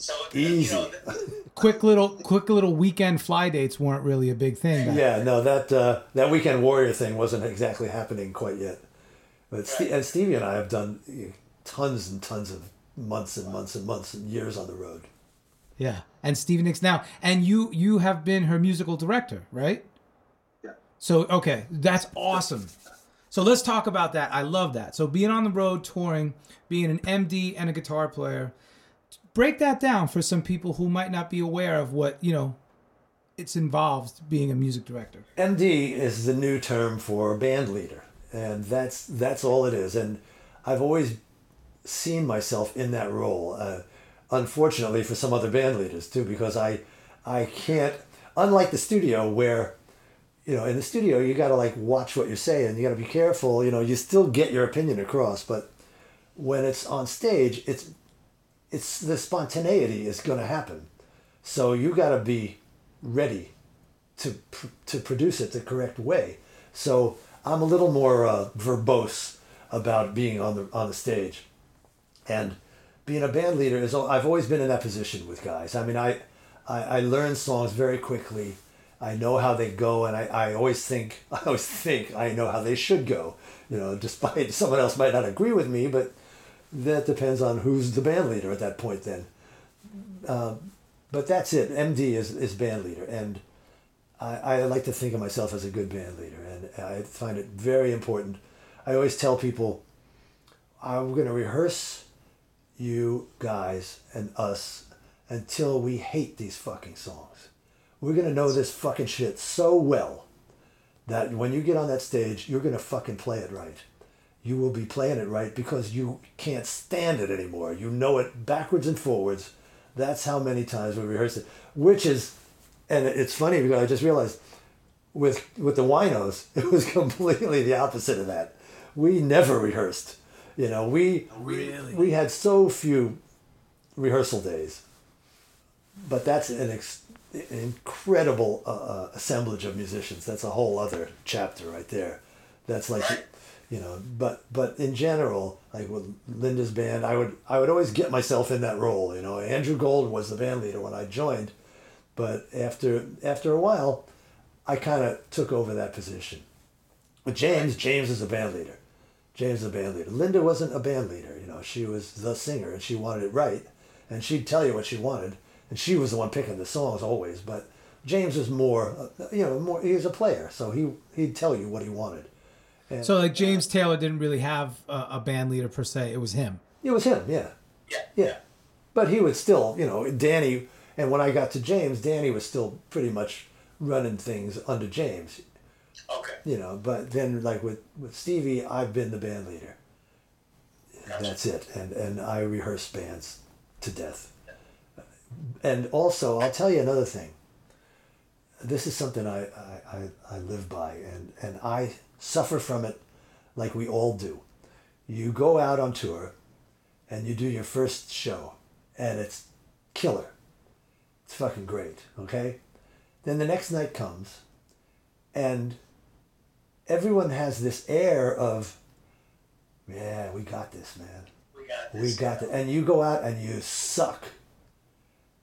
[SPEAKER 8] Right. So
[SPEAKER 7] easy. You know,
[SPEAKER 6] quick little, quick little weekend fly dates weren't really a big thing.
[SPEAKER 7] Yeah, no, that uh, that weekend warrior thing wasn't exactly happening quite yet. But right. St- and Stevie and I have done tons and tons of months and months and months and years on the road.
[SPEAKER 6] Yeah. And Stevie Nicks now, and you you have been her musical director, right?
[SPEAKER 8] Yeah.
[SPEAKER 6] So okay, that's awesome. So let's talk about that. I love that. So being on the road touring, being an MD and a guitar player, break that down for some people who might not be aware of what you know. It's involved being a music director.
[SPEAKER 7] MD is the new term for band leader, and that's that's all it is. And I've always seen myself in that role. Uh, unfortunately, for some other band leaders too, because I I can't. Unlike the studio, where you know in the studio you got to like watch what you're saying, you got to be careful. You know, you still get your opinion across, but when it's on stage, it's it's the spontaneity is going to happen. So you got to be ready to pr- to produce it the correct way. So I'm a little more uh, verbose about being on the on the stage, and being a band leader is. I've always been in that position with guys. I mean, I I, I learn songs very quickly. I know how they go, and I, I always think I always think I know how they should go. You know, despite someone else might not agree with me, but that depends on who's the band leader at that point. Then, uh, but that's it. MD is is band leader, and I, I like to think of myself as a good band leader, and I find it very important. I always tell people, I'm going to rehearse you guys and us until we hate these fucking songs. We're going to know this fucking shit so well that when you get on that stage, you're going to fucking play it right. You will be playing it right because you can't stand it anymore. You know it backwards and forwards. That's how many times we rehearse it, which is, and it's funny because I just realized with with the winos, it was completely the opposite of that. We never rehearsed. You know, we
[SPEAKER 6] Really?
[SPEAKER 7] we had so few rehearsal days, but that's an, ex- an incredible uh, uh, assemblage of musicians. That's a whole other chapter right there. That's like, you know, but but in general, like with Linda's band, I would I would always get myself in that role. You know, Andrew Gold was the band leader when I joined, but after after a while, I kind of took over that position. With James, James is a band leader. James is a band leader. Linda wasn't a band leader. You know, she was the singer and she wanted it right, and she'd tell you what she wanted, and she was the one picking the songs always. But James was more, uh, you know, more. He was a player, so he he'd tell you what he wanted. And
[SPEAKER 6] So like James Taylor didn't really have a, a band leader per se. It was him.
[SPEAKER 7] it was him, yeah,
[SPEAKER 8] Yeah.
[SPEAKER 7] yeah. But he would still, you know, Danny. And when I got to James, Danny was still pretty much running things under James.
[SPEAKER 8] Okay.
[SPEAKER 7] you know but then like with with stevie i've been the band leader that's it and and i rehearse bands to death and also i'll tell you another thing this is something i i, I, I live by and and i suffer from it like we all do you go out on tour and you do your first show and it's killer it's fucking great okay then the next night comes and everyone has this air of, yeah, we got this, man.
[SPEAKER 8] We got this.
[SPEAKER 7] We got it. And you go out and you suck.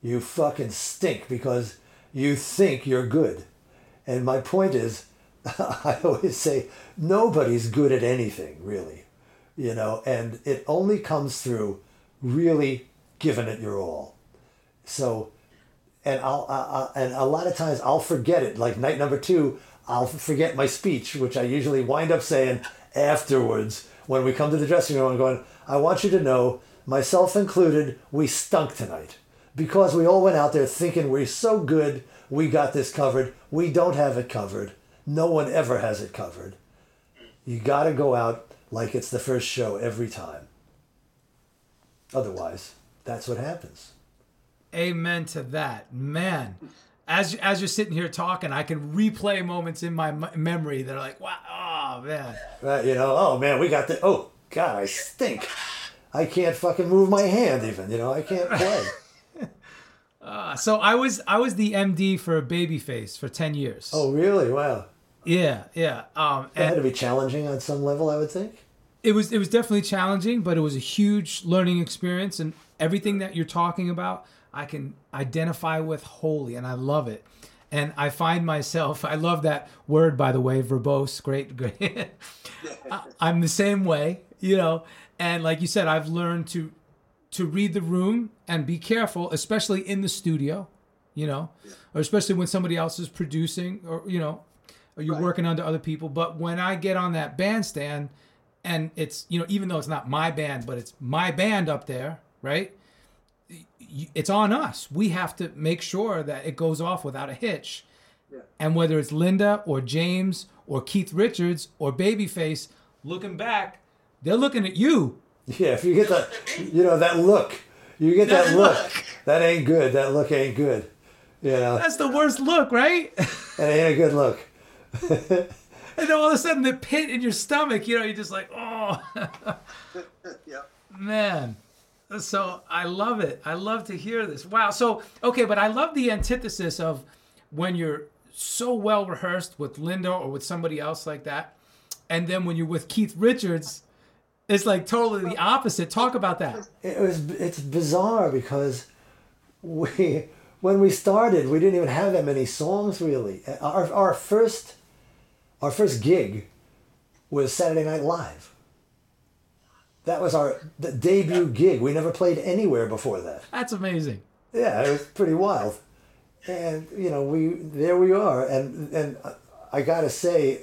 [SPEAKER 7] You fucking stink because you think you're good. And my point is, I always say, nobody's good at anything, really. You know, and it only comes through really giving it your all. So, and I'll, I, I, and a lot of times I'll forget it. Like night number two, I'll forget my speech, which I usually wind up saying afterwards when we come to the dressing room. I'm going, I want you to know, myself included, we stunk tonight because we all went out there thinking we're so good, we got this covered. We don't have it covered. No one ever has it covered. You got to go out like it's the first show every time. Otherwise, that's what happens.
[SPEAKER 6] Amen to that, man. As as you're sitting here talking, I can replay moments in my m- memory that are like, wow, oh man.
[SPEAKER 7] Right, you know, oh man, we got the, oh God, I stink. I can't fucking move my hand even, you know, I can't play.
[SPEAKER 6] Uh, so I was I was the MD for Babyface for ten years.
[SPEAKER 7] Oh, really? Wow.
[SPEAKER 6] Yeah, yeah. Um,
[SPEAKER 7] That had to be challenging on some level, I would think.
[SPEAKER 6] it was it was definitely challenging, but it was a huge learning experience, and everything that you're talking about, I can identify with wholly, and I love it. And I find myself, I love that word, by the way, verbose, great, great. I- I'm the same way, you know. And like you said, I've learned to to read the room and be careful, especially in the studio, you know, or especially when somebody else is producing or, you know, or you're working under other people. But when I get on that bandstand and it's, you know, even though it's not my band, but it's my band up there, right? It's on us. We have to make sure that it goes off without a hitch. Yeah. And whether it's Linda or James or Keith Richards or Babyface looking back, they're looking at you.
[SPEAKER 7] Yeah, if you get that, you know, that look, you get that
[SPEAKER 6] That
[SPEAKER 7] look,
[SPEAKER 6] look.
[SPEAKER 7] that ain't good. That look ain't good. You know,
[SPEAKER 6] That's the worst look, right?
[SPEAKER 7] that ain't a good look.
[SPEAKER 6] And then all of a sudden, the pit in your stomach, you know, you're just like, oh,
[SPEAKER 8] Yep.
[SPEAKER 6] man. So I love it. I love to hear this. Wow. So, okay, but I love the antithesis of when you're so well rehearsed with Linda or with somebody else like that. And then when you're with Keith Richards, it's like totally the opposite. Talk about that.
[SPEAKER 7] It was, it's bizarre because we, when we started, we didn't even have that many songs really. Our, our first, our first gig was Saturday Night Live. That was our the debut gig. We never played anywhere before that.
[SPEAKER 6] That's amazing.
[SPEAKER 7] Yeah, it was pretty wild. And you know, we there we are, and and I gotta say,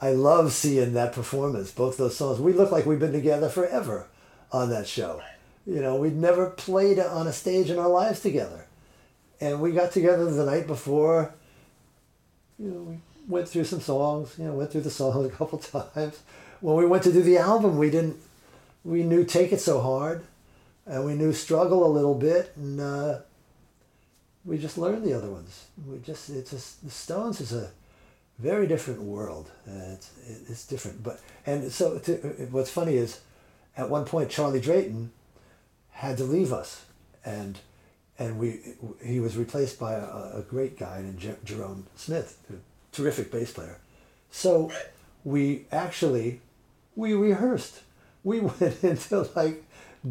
[SPEAKER 7] I love seeing that performance. Both those songs, we look like we've been together forever on that show. You know, we'd never played on a stage in our lives together, and we got together the night before. You know, we went through some songs. You know, went through the songs a couple times. When we went to do the album, we didn't. We knew "Take It So Hard," and we knew "Struggle" a little bit, and. Uh, we just learned the other ones. We just it's just the Stones is a very different world. Uh, it's it's different, but and so to, what's funny is, at one point Charlie Drayton had to leave us, and and we he was replaced by a, a great guy named Jer- Jerome Smith, a terrific bass player. So we actually we rehearsed. We went into like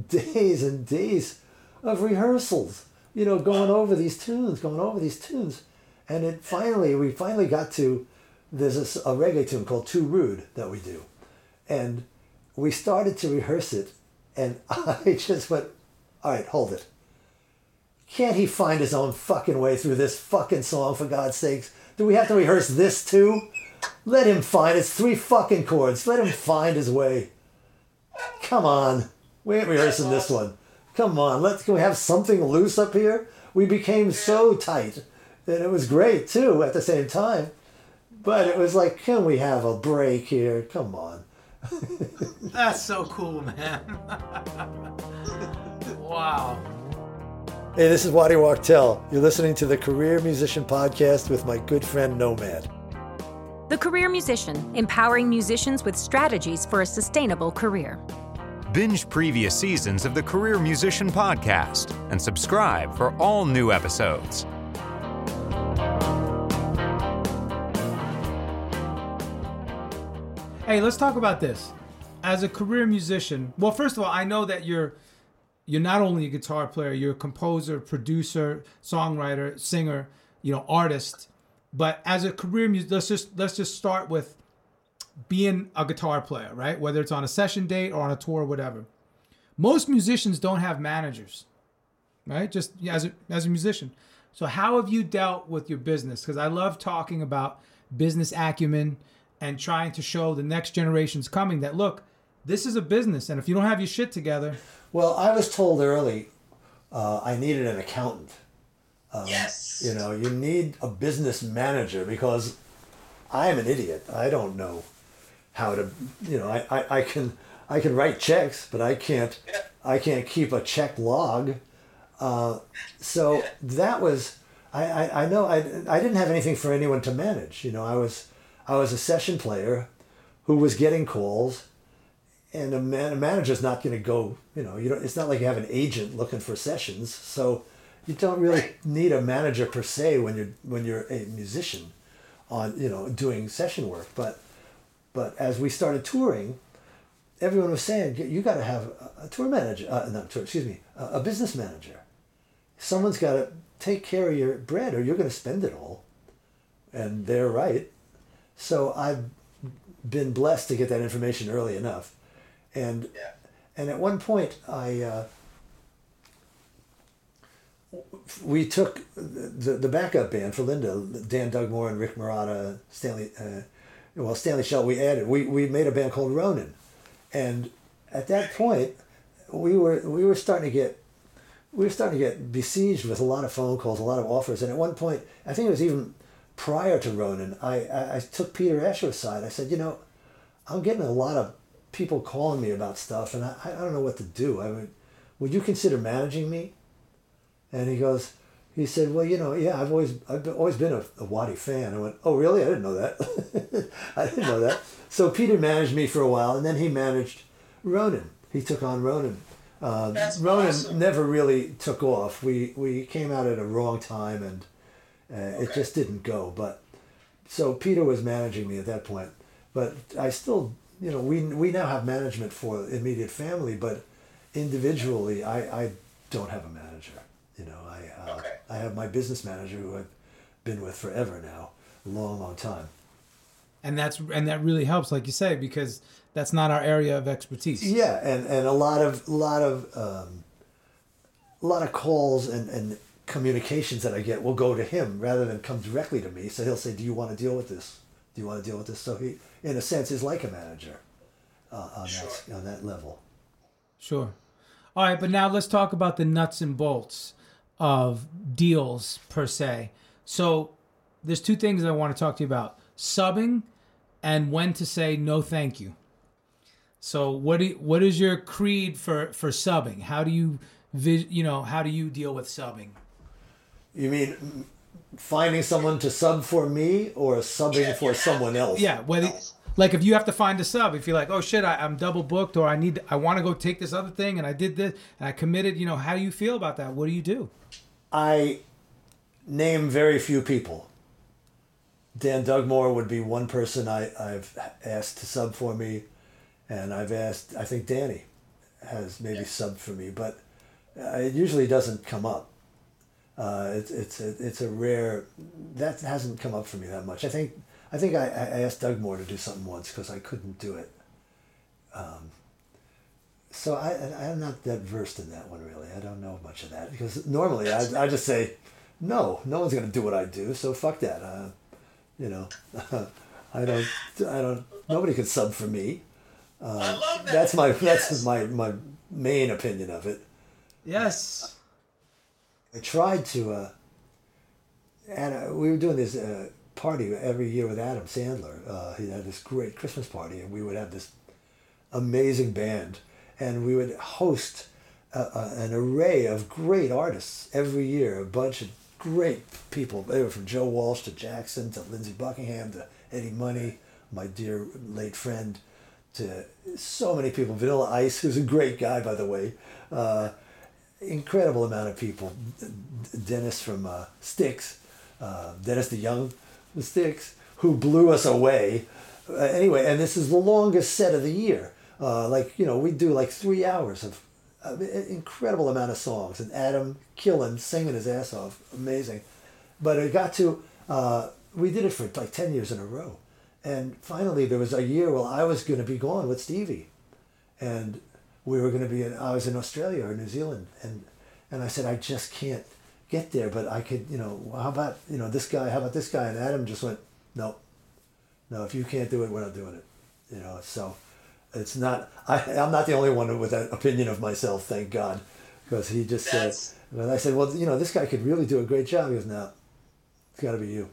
[SPEAKER 7] days and days of rehearsals you know, going over these tunes, going over these tunes, and it finally, we finally got to, there's a reggae tune called "Too Rude" that we do, and we started to rehearse it, and I just went, all right, hold it. Can't he find his own fucking way through this fucking song for God's sakes? Do we have to rehearse this too? Let him find. It's three fucking chords. Let him find his way. Come on, we ain't rehearsing this one. Come on, let's can we have something loose up here? We became so tight, and it was great too at the same time. But it was like, can we have a break here? Come on.
[SPEAKER 6] That's so cool, man. wow.
[SPEAKER 7] Hey, this is Waddy Wachtel. You're listening to the Career Musician Podcast with my good friend Nomad.
[SPEAKER 9] The Career Musician, empowering musicians with strategies for a sustainable career.
[SPEAKER 5] Binge previous seasons of the Career Musician Podcast and subscribe for all new episodes.
[SPEAKER 6] Hey, let's talk about this. As a career musician, well, first of all, I know that you're you're not only a guitar player, you're a composer, producer, songwriter, singer, you know, artist. But as a career musician, let's just let's just start with being a guitar player, right? Whether it's on a session date or on a tour or whatever. Most musicians don't have managers, right? Just as a, as a musician. So how have you dealt with your business? Because I love talking about business acumen and trying to show the next generations coming that look, this is a business, and if you don't have your shit together,
[SPEAKER 7] Well, I was told early uh, I needed an accountant.
[SPEAKER 8] yes.
[SPEAKER 7] You know, you need a business manager because I'm an idiot. I don't know how to, you know, I, I, I can I can write checks, but I can't I can't keep a check log. Uh, so that was I, I, I know I, I didn't have anything for anyone to manage. You know, I was I was a session player who was getting calls and a, man, a manager's not going to go you know you don't it's not like you have an agent looking for sessions so you don't really need a manager per se when you're when you're a musician on you know doing session work but but as we started touring everyone was saying you got to have a, a tour manager uh, not tour excuse me a, a business manager. Someone's got to take care of your bread or you're going to spend it all. And they're right. So i've been blessed to get that information early enough and
[SPEAKER 8] Yeah.
[SPEAKER 7] and at one point I uh, we took the, the backup band for Linda, Dan Dugmore and Rick Marotta, Stanley, uh, well, Stanley Shell, we added, we, we made a band called Ronin. And at that point, we were, we were starting to get, we were starting to get besieged with a lot of phone calls, a lot of offers. And at one point, I think it was even prior to Ronin, I, I, I took Peter Asher aside. I said, you know, I'm getting a lot of people calling me about stuff and I, I don't know what to do. I mean, would you consider managing me? And he goes, he said, well, you know, yeah, I've always, I've been, always been a, a Waddy fan. I went, oh, really? I didn't know that. I didn't know that. So Peter managed me for a while, and then he managed Ronin. He took on Ronin. Uh, Ronin
[SPEAKER 8] awesome.
[SPEAKER 7] never really took off. We we came out at a wrong time, and uh, it just didn't go. But so Peter was managing me at that point. But I still, you know, we we now have management for immediate family, but individually, I I don't have a manager. You know, I uh,
[SPEAKER 8] Okay.
[SPEAKER 7] I have my business manager who I've been with forever now, a long, long time.
[SPEAKER 6] And that's and that really helps, like you say, because that's not our area of expertise.
[SPEAKER 7] Yeah, and, and a lot of lot of um, a lot of calls and, and communications that I get will go to him rather than come directly to me. So he'll say, "Do you want to deal with this? Do you want to deal with this?" So he, in a sense, is like a manager uh, on that on that level.
[SPEAKER 6] Sure. All right, but now let's talk about the nuts and bolts of deals per se. So there's two things I want to talk to you about: subbing and when to say no, thank you. So what do you, what is your creed for for subbing? How do you you know how do you deal with subbing?
[SPEAKER 7] You mean finding someone to sub for me or subbing
[SPEAKER 8] Yeah,
[SPEAKER 7] for
[SPEAKER 8] you
[SPEAKER 7] someone else?
[SPEAKER 6] Yeah, whether like if you have to find a sub, if you're like, oh shit, I, I'm double booked, or I need, I want to go take this other thing, and I did this, and I committed. You know, how do you feel about that? What do you do?
[SPEAKER 7] I name very few people. Dan Dugmore would be one person I, I've asked to sub for me, and I've asked, I think Danny has maybe subbed for me, but uh, it usually doesn't come up. Uh, it's it's a, it's a rare that hasn't come up for me that much. I think I think I, I asked Dugmore to do something once because I couldn't do it. Um, so I, I'm not that versed in that one really. I don't know much of that because normally I, I just say, no, no one's going to do what I do. So fuck that. Uh, you know, I don't, I don't, nobody can sub for me.
[SPEAKER 8] I love that.
[SPEAKER 7] That's my,
[SPEAKER 8] Yes.
[SPEAKER 7] that's my, my main opinion of it.
[SPEAKER 6] Yes.
[SPEAKER 7] I tried to, uh, and uh, we were doing this uh, party every year with Adam Sandler. Uh, he had this great Christmas party, and we would have this amazing band, and we would host a, a, an array of great artists every year. A bunch of great people. They were from Joe Walsh to Jackson to Lindsey Buckingham to Eddie Money, my dear late friend, to so many people. Vanilla Ice, who's a great guy, by the way. Uh, incredible amount of people. Dennis from uh, Styx, uh, Dennis DeYoung from Styx, who blew us away. Uh, anyway, and this is the longest set of the year. Uh, like you know, we do like three hours of incredible amount of songs, and Adam killing, singing his ass off, amazing. But it got to uh, we did it for like ten years in a row, and finally there was a year where I was going to be gone with Stevie, and we were going to be in, I was in Australia or New Zealand and and I said I just can't get there but I could you know well, how about you know this guy how about this guy? And Adam just went no no if you can't do it we're not doing it. You know so it's not I I'm not the only one with that opinion of myself thank God because he just said and I said well you know this guy could really do a great job. He goes no it's got to be you.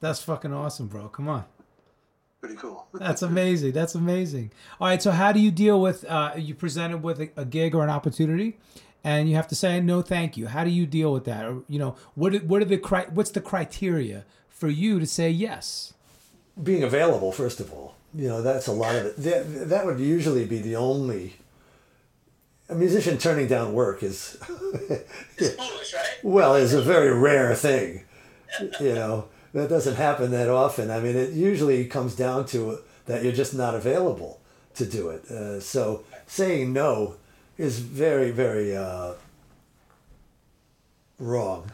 [SPEAKER 6] That's fucking awesome, bro. Come on.
[SPEAKER 8] Pretty cool.
[SPEAKER 6] That's amazing. That's amazing. All right. So, how do you deal with uh, you presented with a, a gig or an opportunity, and you have to say no, thank you? How do you deal with that? Or you know, what are- what are the cri- what's the criteria for you to say yes?
[SPEAKER 7] being available first of all you know that's a lot of it that, that would usually be the only a musician turning down work is
[SPEAKER 8] It's foolish, right?
[SPEAKER 7] well is a very rare thing you know that doesn't happen that often i mean it usually comes down to that you're just not available to do it uh, so saying no is very very uh, wrong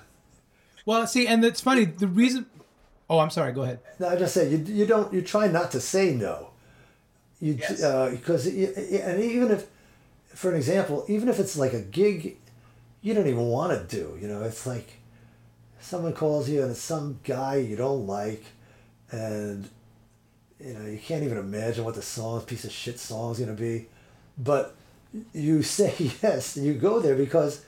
[SPEAKER 6] Well, see, and it's funny. The reason. Oh, I'm sorry. Go ahead.
[SPEAKER 7] No, I just say you, you don't you try not to say no. You
[SPEAKER 8] Yes.
[SPEAKER 7] uh, because y- y- and even if, for an example, even if it's like a gig, you don't even want to do. You know, it's like someone calls you and it's some guy you don't like, and you know you can't even imagine what the song, piece of shit song is gonna be, but you say yes and you go there because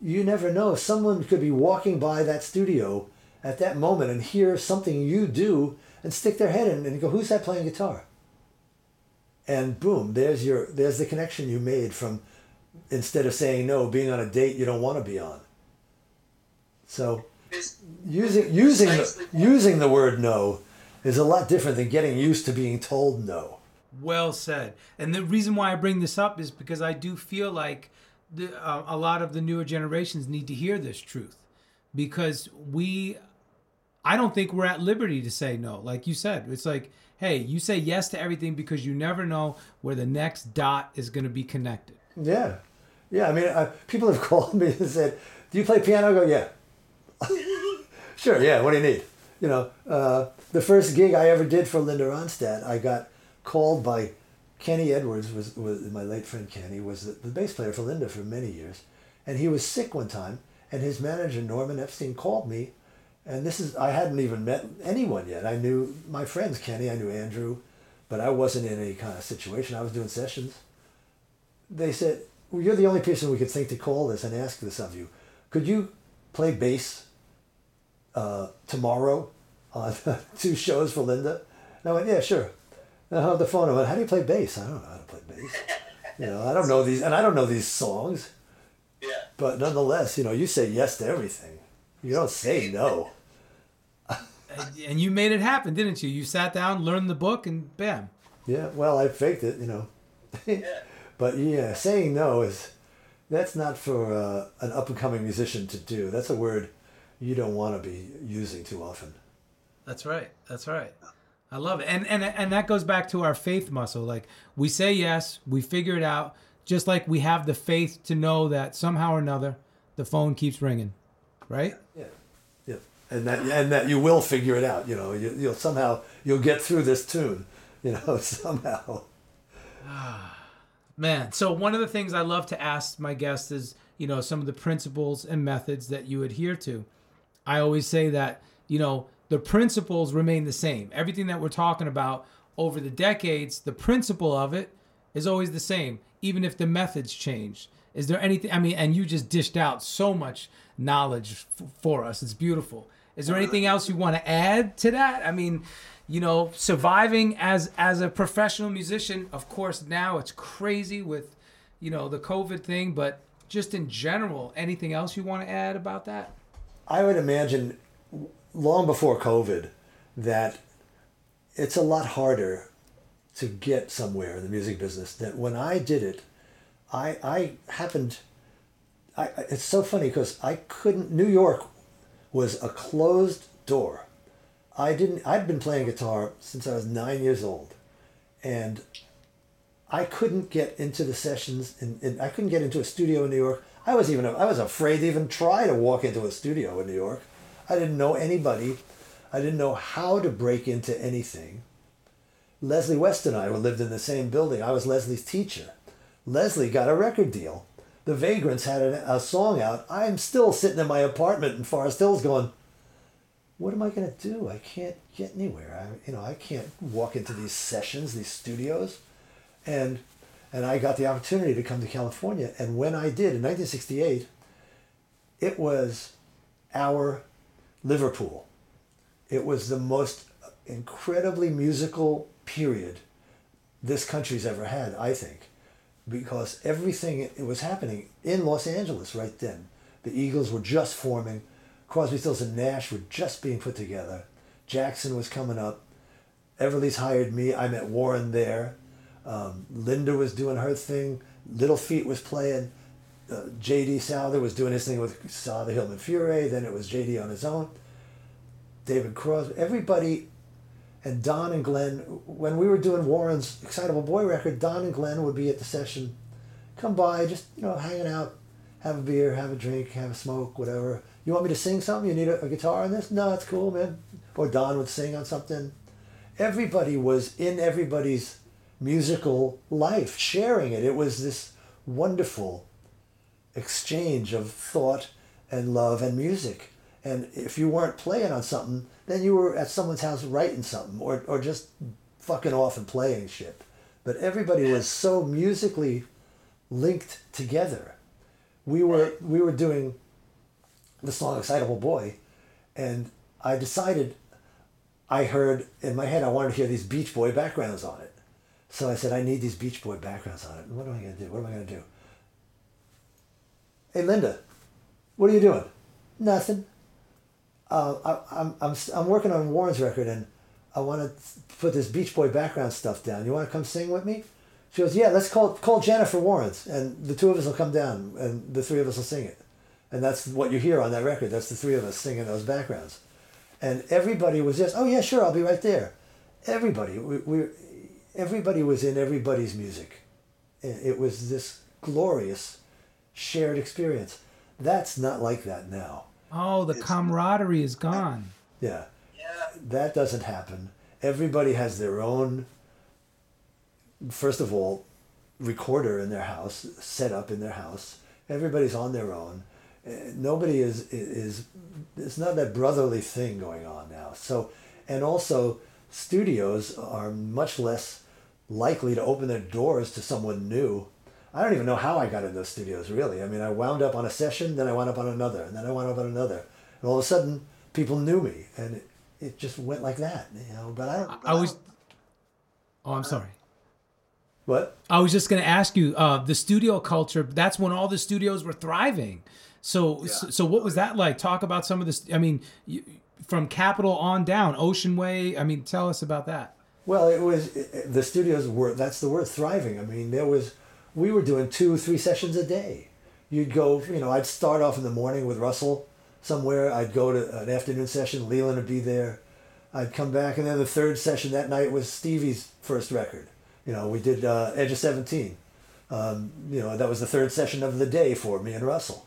[SPEAKER 7] you never know. Someone could be walking by that studio at that moment and hear something you do and stick their head in and go, "Who's that playing guitar?" And boom, there's your there's the connection you made from instead of saying no, being on a date you don't want to be on. So using using the, using the word no is a lot different than getting used to being told no.
[SPEAKER 6] Well said. And the reason why I bring this up is because I do feel like the, uh, a lot of the newer generations need to hear this truth because we I don't think we're at liberty to say no. Like you said, it's like, hey, you say yes to everything because you never know where the next dot is going to be connected.
[SPEAKER 7] Yeah. Yeah, I mean, I, people have called me and said, "Do you play piano?" I go, "Yeah." sure, yeah. What do you need? You know, uh, the first gig I ever did for Linda Ronstadt, I got called by Kenny Edwards, was, was my late friend Kenny, was the, the bass player for Linda for many years, and he was sick one time, and his manager Norman Epstein called me, and this is I hadn't even met anyone yet. I knew my friends Kenny, I knew Andrew, but I wasn't in any kind of situation. I was doing sessions. They said, well, "You're the only person we could think to call this and ask this of you. Could you play bass uh, tomorrow on two shows for Linda?" And I went, "Yeah, sure." And I hung up the phone. I went, "How do you play bass?" I don't know how to play bass. you know, I don't know these, and I don't know these songs.
[SPEAKER 8] Yeah.
[SPEAKER 7] But nonetheless, you know, you say yes to everything. You don't say no.
[SPEAKER 6] and you made it happen, didn't you? You sat down, learned the book, and bam.
[SPEAKER 7] Yeah, well, I faked it, you know. yeah. but yeah, saying no is that's not for uh, an up and coming musician to do. That's a word you don't want to be using too often.
[SPEAKER 6] That's right. That's right. I love it. And and and that goes back to our faith muscle. Like we say yes, we figure it out, just like we have the faith to know that somehow or another the phone keeps ringing. Right?
[SPEAKER 7] Yeah. Yeah. And that and that you will figure it out, you know. You you'll somehow you'll get through this tune, you know, somehow.
[SPEAKER 6] Man, so one of the things I love to ask my guests is, you know, some of the principles and methods that you adhere to. I always say that, you know, the principles remain the same. Everything that we're talking about over the decades, the principle of it is always the same, even if the methods change. Is there anything, I mean, and you just dished out so much knowledge f- for us. It's beautiful. Is there uh, anything else you want to add to that? I mean, you know, surviving as as a professional musician, of course, now it's crazy with, you know, the COVID thing, but just in general, anything else you want to add about that?
[SPEAKER 7] I would imagine long before COVID that it's a lot harder to get somewhere in the music business that when I did it. I I happened. I it's so funny because I couldn't. New York was a closed door. I didn't. I'd been playing guitar since I was nine years old, and I couldn't get into the sessions, and, I couldn't get into a studio in New York. I was even I was afraid to even try to walk into a studio in New York. I didn't know anybody. I didn't know how to break into anything. Leslie West and I lived in the same building. I was Leslie's teacher. Leslie got a record deal. The Vagrants had a, a song out. I'm still sitting in my apartment in Forest Hills going, what am I going to do? I can't get anywhere. I, you know, I can't walk into these sessions, these studios. And, and I got the opportunity to come to California. And when I did in 1968, it was our Liverpool. It was the most incredibly musical period this country's ever had, I think, because everything it was happening in Los Angeles right then. The Eagles were just forming. Crosby, Stills, and Nash were just being put together. Jackson was coming up. Everly's hired me. I met Warren there. Um, Linda was doing her thing. Little Feat was playing. Uh, J.D. Souther was doing his thing with Souther Hillman Furay. Then it was J.D. on his own. David Crosby. Everybody, and Don and Glenn. When we were doing Warren's Excitable Boy record, Don and Glenn would be at the session, come by, just you know, hanging out, have a beer, have a drink, have a smoke, whatever. You want me to sing something? You need a, a guitar on this? No, it's cool, man. Or Don would sing on something. Everybody was in everybody's musical life, sharing it. It was this wonderful exchange of thought and love and music. And if you weren't playing on something, then you were at someone's house writing something or, or just fucking off and playing shit. But everybody was so musically linked together. We were we were doing the song Excitable Boy and I decided I heard in my head I wanted to hear these Beach Boy backgrounds on it. So I said, I need these Beach Boy backgrounds on it. What am I going to do? What am I going to do? Hey, Linda, what are you doing? Nothing. Uh, I, I'm, I'm, I'm working on Warren's record and I want to put this Beach Boy background stuff down. You want to come sing with me? She goes, yeah, let's call, call Jennifer Warnes and the two of us will come down and the three of us will sing it. And that's what you hear on that record. That's the three of us singing those backgrounds. And everybody was just, oh yeah, sure, I'll be right there. Everybody, we, we everybody was in everybody's music. It was this glorious shared experience. That's not like that now.
[SPEAKER 6] Oh, the camaraderie is gone.
[SPEAKER 7] Yeah. Yeah. That doesn't happen. Everybody has their own, first of all, recorder in their house, set up in their house. Everybody's on their own. Nobody is, is, it's not that brotherly thing going on now. So, and also, studios are much less likely to open their doors to someone new. I don't even know how I got in those studios, really. I mean, I wound up on a session, then I wound up on another, and then I wound up on another. And all of a sudden, people knew me, and it, it just went like that, you know. But I don't.
[SPEAKER 6] I was. Oh, I'm sorry.
[SPEAKER 7] What?
[SPEAKER 6] I was just going to ask you uh, the studio culture. That's when all the studios were thriving. So, so, so what was that like? Talk about some of this. I mean, you, from Capitol on down, Ocean Way. I mean, tell us about that.
[SPEAKER 7] Well, it was it, the studios were. That's the word thriving. I mean, there was. We were doing two, three sessions a day. You'd go. You know, I'd start off in the morning with Russell somewhere. I'd go to an afternoon session. Leland would be there. I'd come back, and then the third session that night was Stevie's first record. You know, we did uh, Edge of Seventeen. Um, you know, that was the third session of the day for me and Russell.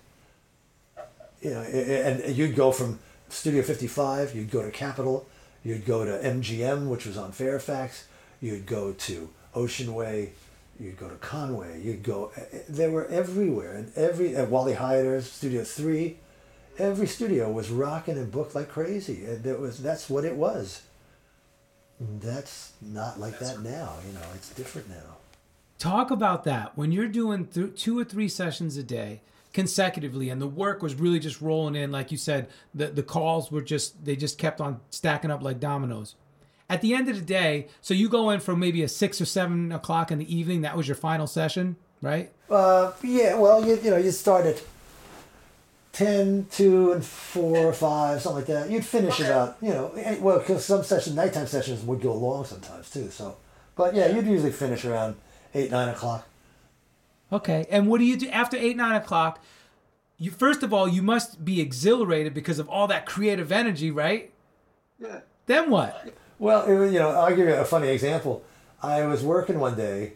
[SPEAKER 7] You know, and you'd go from Studio 55, you'd go to Capitol, you'd go to MGM, which was on Fairfax, you'd go to Ocean Way, you'd go to Conway, you'd go, they were everywhere. And every, at Wally Heider's Studio 3, every studio was rocking and booked like crazy. And it was, that's what it was. And that's not like that now, you know, it's different now.
[SPEAKER 6] Talk about that when you're doing th- two or three sessions a day consecutively and the work was really just rolling in like you said the the calls were just they just kept on stacking up like dominoes at the end of the day so you go in from maybe a six or seven o'clock in the evening that was your final session right
[SPEAKER 7] Uh, yeah, well, you, you know, you started at 10, 2, and 4 or 5, something like that. You'd finish about, you know, eh, well, because some session, nighttime sessions would go long sometimes too. So, but yeah, you'd usually finish around 8, 9 o'clock.
[SPEAKER 6] Okay and what do you do after eight nine o'clock you first of all you must be exhilarated because of all that creative energy right
[SPEAKER 7] Yeah.
[SPEAKER 6] then what
[SPEAKER 7] Well, was- you know, I'll give you a funny example. I was working one day,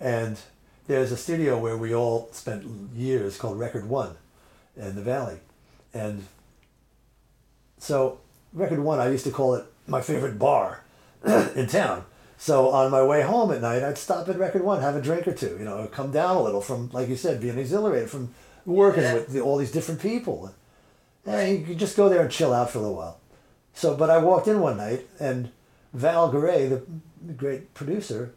[SPEAKER 7] and there's a studio where we all spent years called Record One in the Valley. And so, Record One, I used to call it my favorite bar in town. So, on my way home at night, I'd stop at Record One, have a drink or two, you know, come down a little from, like you said, being exhilarated from working with the, all these different people. And you could just go there and chill out for a little while. So, but I walked in one night and Val Garay, the great producer,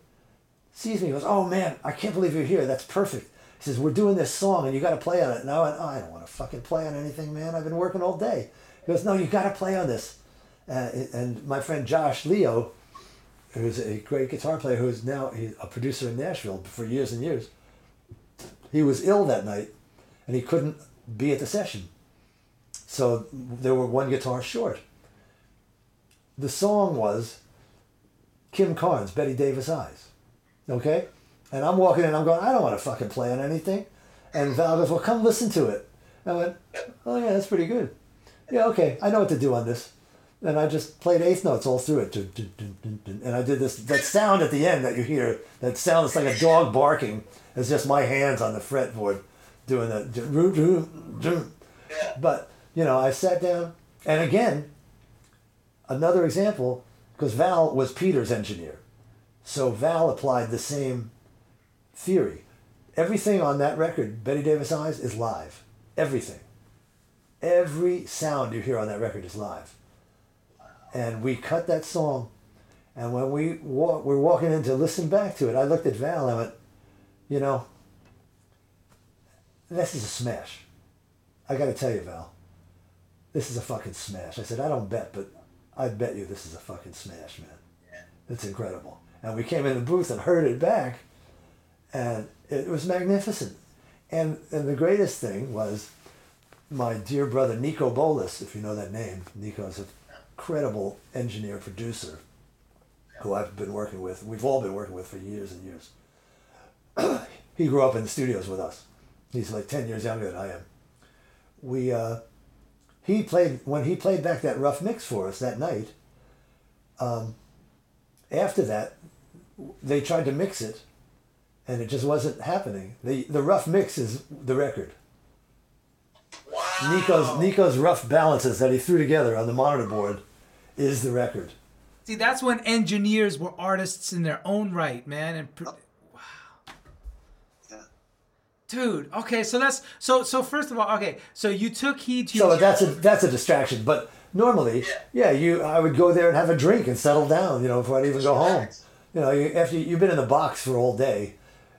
[SPEAKER 7] sees me and goes, Oh man, I can't believe you're here. That's perfect. He says, We're doing this song and you got to play on it. And I went, oh, I don't want to fucking play on anything, man. I've been working all day. He goes, No, you got to play on this. Uh, and my friend Josh Leo, who's a great guitar player, who is now a producer in Nashville for years and years, he was ill that night and he couldn't be at the session. So there were one guitar short. The song was Kim Carnes, Bette Davis Eyes. Okay? And I'm walking in, I'm going, I don't want to fucking play on anything. And Val goes, Well, come listen to it. I went, Oh, yeah, that's pretty good. Yeah, okay, I know what to do on this. And I just played eighth notes all through it. And I did this, that sound at the end that you hear, that sound sounds like a dog barking. It's just my hands on the fretboard doing that. But, you know, I sat down, and again, another example, because Val was Peter's engineer. So Val applied the same theory. everything on that record, Bette Davis Eyes, is live. Everything. Every sound you hear on that record is live. And we cut that song, and when we wa- were walking in to listen back to it, I looked at Val and I went, you know, this is a smash. I got to tell you, Val, this is a fucking smash. I said, I don't bet, but I bet you this is a fucking smash, man. It's incredible. And we came in the booth and heard it back, and it was magnificent. And and the greatest thing was my dear brother Niko Bolas, if you know that name. Niko's an incredible engineer producer who I've been working with. We've all been working with for years and years. he grew up in the studios with us. He's like ten years younger than I am. We uh, he played when he played back that rough mix for us that night. Um, after that, they tried to mix it, and it just wasn't happening. the The rough mix is the record.
[SPEAKER 8] Wow.
[SPEAKER 7] Niko's Niko's rough balances that he threw together on the monitor board is the record.
[SPEAKER 6] See, that's when engineers were artists in their own right, man. And pr- oh.
[SPEAKER 8] Yeah.
[SPEAKER 6] dude, okay, so that's so so. First of all, okay, so you took heed to
[SPEAKER 7] So
[SPEAKER 6] your
[SPEAKER 7] that's a that's a distraction. But normally, yeah, you I would go there and have a drink and settle down. You know, before I'd even go home. You know, you, after you've been in the box for all day,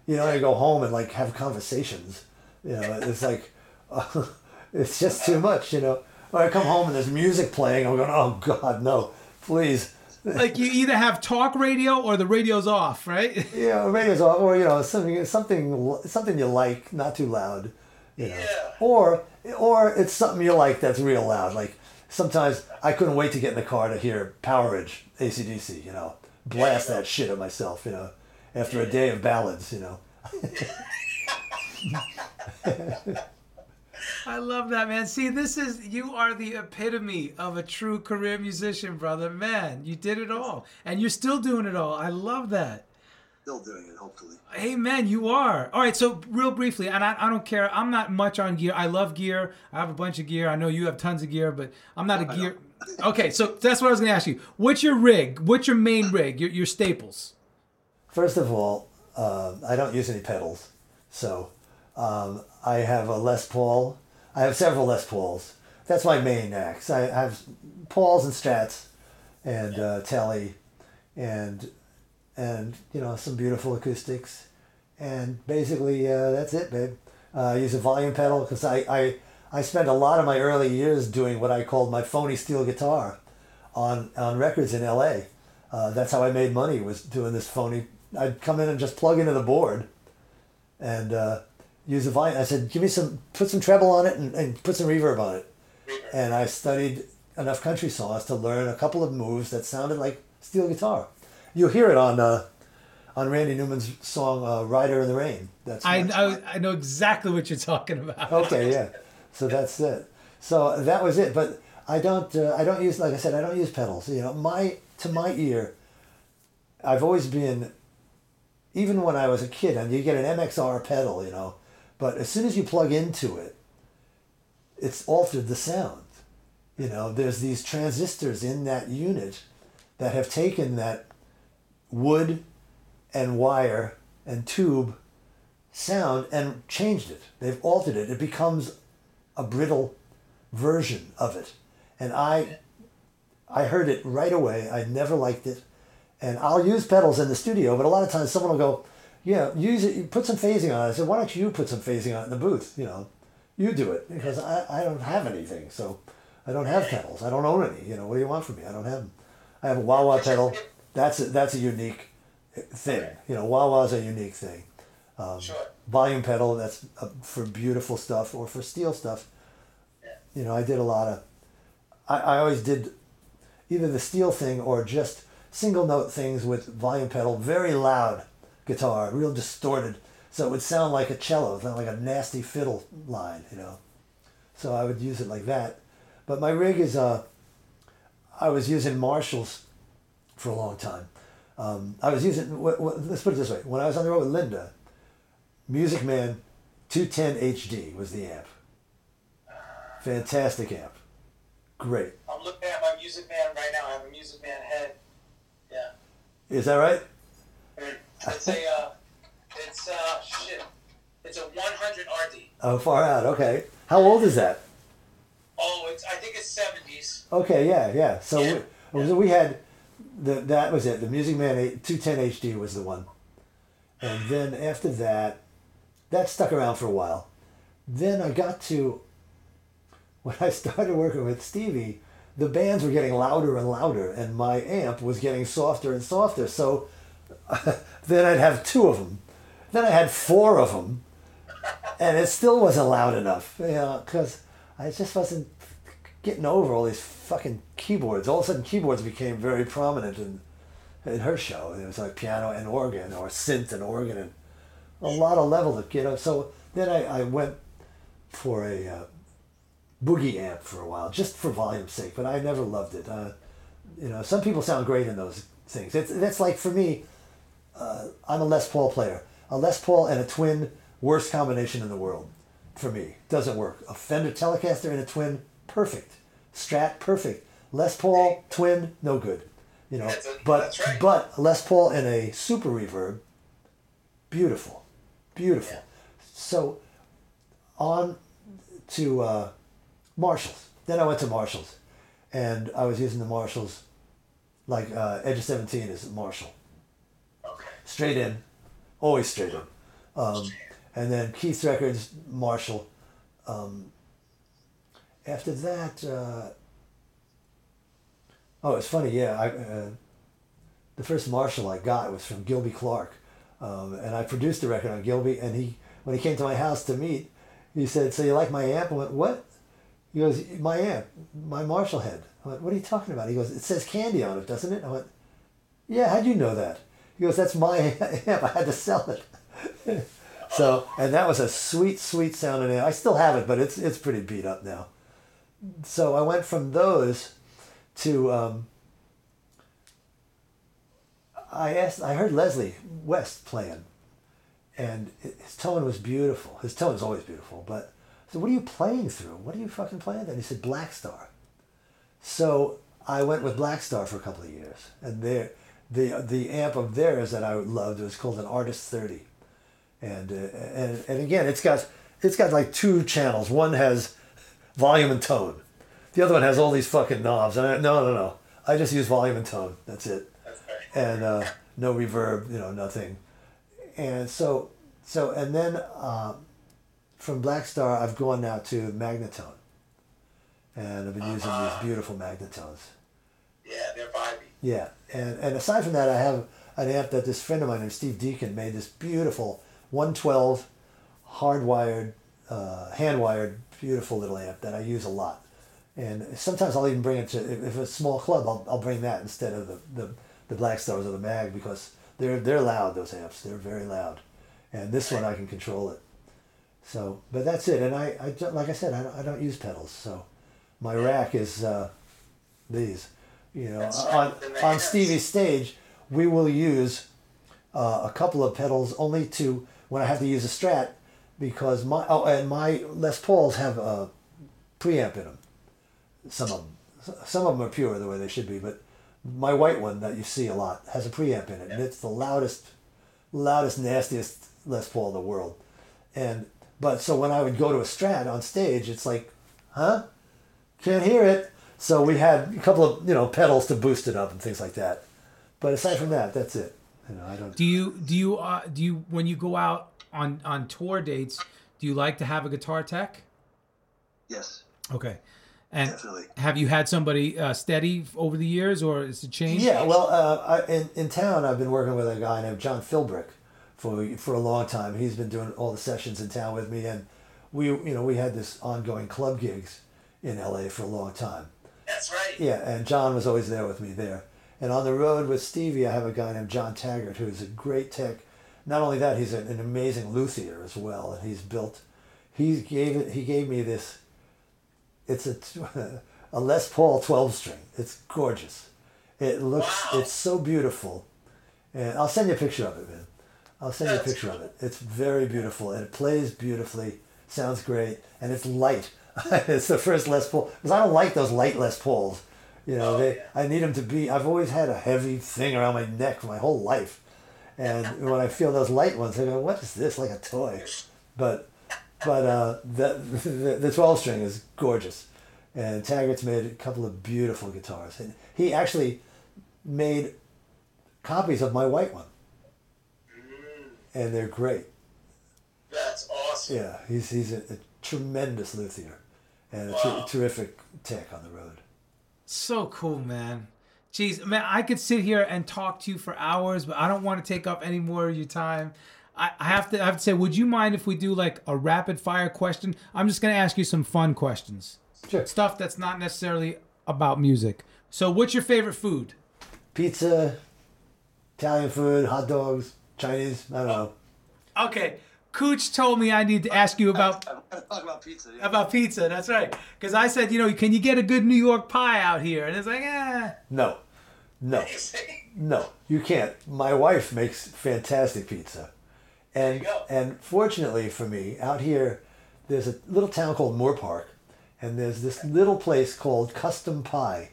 [SPEAKER 7] you know, you go home and like have conversations. You know, it's like it's just too much. You know, or I come home and there's music playing. I'm going, oh God, no, please.
[SPEAKER 6] like you either have talk radio or the radio's off, right?
[SPEAKER 7] Yeah, radio's off, or you know, something something something you like, not too loud. You know,
[SPEAKER 8] Yeah.
[SPEAKER 7] or or it's something you like that's real loud. Like sometimes I couldn't wait to get in the car to hear Powerage, ACDC. You know, blast that shit at myself. You know, after a day of ballads. You know.
[SPEAKER 6] I love that, man. See, this is you are the epitome of a true career musician, brother. Man, you did it all, and you're still doing it all. I love that.
[SPEAKER 8] Still doing it, hopefully.
[SPEAKER 6] Amen. You are. All right. So, real briefly, and I, I don't care. I'm not much on gear. I love gear. I have a bunch of gear. I know you have tons of gear, but I'm not a gear. Okay. So, that's what I was going to ask you. What's your rig? What's your main rig? Your, your staples?
[SPEAKER 7] First of all, uh, I don't use any pedals, so um, I have a Les Paul. I have several Les Pauls. That's my main axe. I have Pauls and Strats, and uh, Telly, and and you know some beautiful acoustics, and basically uh, that's it, babe. Uh, I use a volume pedal because I, I I spent a lot of my early years doing what I called my phony steel guitar, on on records in L.A. Uh, that's how I made money was doing this phony. I'd come in and just plug into the board, and uh, use a volume. I said, "Give me some, put some treble on it, and, and put some reverb on it." And I studied enough country songs to learn a couple of moves that sounded like steel guitar. You'll hear it on uh, on Randy Newman's song uh, "Rider in the Rain." That's
[SPEAKER 6] I, I, I know exactly what you're talking about.
[SPEAKER 7] okay, yeah. So that's it. So that was it. But I don't. Uh, I don't use. Like I said, I don't use pedals. You know, my to my ear, I've always been. Even when I was a kid, and you get an MXR pedal, you know, but as soon as you plug into it, it's altered the sound. You know, there's these transistors in that unit that have taken that wood and wire and tube sound and changed it. They've altered it. It becomes a brittle version of it. And I I heard it right away. I never liked it. And I'll use pedals in the studio, but a lot of times someone will go, Yeah, use it, put some phasing on it. I said, Why don't you put some phasing on it in the booth? You know, you do it. Because I, I don't have anything. So I don't have pedals. I don't own any. You know, what do you want from me? I don't have them. I have a wah wah pedal. That's a, that's a unique thing. You know, wah wah's a unique thing. Um, Volume pedal, that's uh, for beautiful stuff or for steel stuff. You know, I did a lot of, I, I always did either the steel thing or just single note things with volume pedal, very loud guitar, real distorted. So it would sound like a cello, sound like a nasty fiddle line, you know. So I would use it like that. But my rig is, uh, I was using Marshalls for a long time. Um, I was using, wh- wh- let's put it this way, when I was on the road with Linda, Music Man 210 HD was the amp. Fantastic amp. Great.
[SPEAKER 10] I'm looking at my Music Man right now. I have a Music Man head. Yeah.
[SPEAKER 7] Is that right?
[SPEAKER 10] It's a, uh, it's, uh, shit. 800 RD.
[SPEAKER 7] Oh, far out. Okay. How old is that?
[SPEAKER 10] Oh, it's I think it's 70s.
[SPEAKER 7] Okay, yeah, yeah. So We, so we had the that was it. The Music Man 8, 210 HD was the one, and then after that, that stuck around for a while. Then I got to when I started working with Stevie, the bands were getting louder and louder, and my amp was getting softer and softer. So then I'd have two of them. Then I had four of them, and it still wasn't loud enough. You know, because I just wasn't getting over all these fucking keyboards. All of a sudden, keyboards became very prominent in in her show. It was like piano and organ, or synth and organ, and a lot of level to get up. So then I, I went for a uh, boogie amp for a while, just for volume's sake. But I never loved it. Uh, you know, some people sound great in those things. It's that's like for me. Uh, I'm a Les Paul player. A Les Paul and a twin, worst combination in the world. For me, doesn't work. A Fender Telecaster and a twin, perfect. Strat, perfect. Les Paul twin, no good. You know, but but Les Paul and a Super Reverb, beautiful, beautiful. So, on to uh, Marshalls. Then I went to Marshalls, and I was using the Marshalls, like uh, Edge of Seventeen is Marshall. Straight in, always straight in. Um, and then Keith Richards, Marshall. Um, after that, uh, oh, it's funny. Yeah, I, uh, the first Marshall I got was from Gilby Clarke, um, and I produced the record on Gilby. And he, when he came to my house to meet, he said, "So you like my amp?" I went, "What?" He goes, "My amp, my Marshall head." I went, "What are you talking about?" He goes, "It says Candy on it, doesn't it?" I went, "Yeah, how'd you know that?" He goes, "That's my amp. I had to sell it." so, and that was a sweet, sweet sounding amp. I still have it, but it's it's pretty beat up now. So I went from those to um, I asked. I heard Leslie West playing, and his tone was beautiful. His tone is always beautiful, but I said, "What are you playing through? What are you fucking playing?" And he said, "Blackstar." So I went with Blackstar for a couple of years, and there, the the amp of theirs that I loved was called an Artist Thirty, and uh, and and again, it's got it's got like two channels. One has volume and tone, the other one has all these fucking knobs. And I, no, no, no, I just use volume and tone. That's it, and uh, no reverb, you know, nothing. And so so and then uh, from Blackstar, I've gone now to Magnatone, and I've been using these beautiful Magnatones.
[SPEAKER 10] Yeah,
[SPEAKER 7] and and aside from that, I have an amp that this friend of mine named Steve Deacon made this beautiful 112 hardwired, uh, hand wired, beautiful little amp that I use a lot. And sometimes I'll even bring it to if if it's a small club, I'll, I'll bring that instead of the, the, the Blackstars or the Mag because they're they're loud. Those amps, they're very loud, and this one I can control it. So, but that's it. And I, I like I said, I don't, I don't use pedals. So, my rack is uh, these. You know,
[SPEAKER 10] That's
[SPEAKER 7] on on Stevie's stage, we will use uh, a couple of pedals only to when I have to use a Strat because my oh and my Les Pauls have a preamp in them. Some of them, some of them are pure the way they should be, but my white one that you see a lot has a preamp in it, and it's the loudest, loudest, nastiest Les Paul in the world. And but so when I would go to a Strat on stage, it's like, huh? Can't hear it. So we had a couple of you know pedals to boost it up and things like that. But aside from that, that's it. You know, I don't.
[SPEAKER 6] Do you do you uh, do you when you go out on on tour dates? Do you like to have a guitar tech?
[SPEAKER 8] Yes.
[SPEAKER 6] Okay. And
[SPEAKER 8] Definitely.
[SPEAKER 6] have you had somebody uh, steady over the years, or is it changed?
[SPEAKER 7] Yeah, well, uh, I, in in town, I've been working with a guy named John Philbrick for for a long time. He's been doing all the sessions in town with me, and we you know we had this ongoing club gigs in L.A. for a long time.
[SPEAKER 10] That's right.
[SPEAKER 7] Yeah, and John was always there with me there. And on the road with Stevie, I have a guy named John Taggart who's a great tech. Not only that, he's an, amazing luthier as well, and he's built. He gave it. He gave me this. It's a a Les Paul twelve string. It's gorgeous. It looks. It's so beautiful, and I'll send you a picture of it, man. I'll send you a picture of it. It's very beautiful, and it plays beautifully. Sounds great, and it's light. it's the first Les Paul because I don't like those light Les Pauls. You know, they. I need them to be. I've always had a heavy thing around my neck my whole life, and when I feel those light ones, I go, "What is this? Like a toy?" But but uh, the, the the twelve string is gorgeous, and Taggart's made a couple of beautiful guitars, and he actually made copies of my white one, and they're great.
[SPEAKER 10] That's awesome.
[SPEAKER 7] Yeah, he's he's a, a tremendous luthier, and a ter- terrific tech on the road.
[SPEAKER 6] So cool, man. Jeez, man, I could sit here and talk to you for hours, but I don't want to take up any more of your time. I, I have to I have to say, would you mind if we do like a rapid fire question? I'm just gonna ask you some fun questions.
[SPEAKER 7] Sure.
[SPEAKER 6] Stuff that's not necessarily about music. So what's your favorite food?
[SPEAKER 7] Pizza, Italian food, hot dogs, Chinese. I don't know.
[SPEAKER 6] Okay. Kootch told me I need to ask you about
[SPEAKER 8] talk about pizza. Yeah.
[SPEAKER 6] about pizza. That's right. Because I said, you know, can you get a good New York pie out here? And it's like, eh.
[SPEAKER 7] No, no, no. You can't. My wife makes fantastic pizza, and
[SPEAKER 10] go.
[SPEAKER 7] and fortunately for me, out here, there's a little town called Moorpark, and there's this little place called Custom Pie.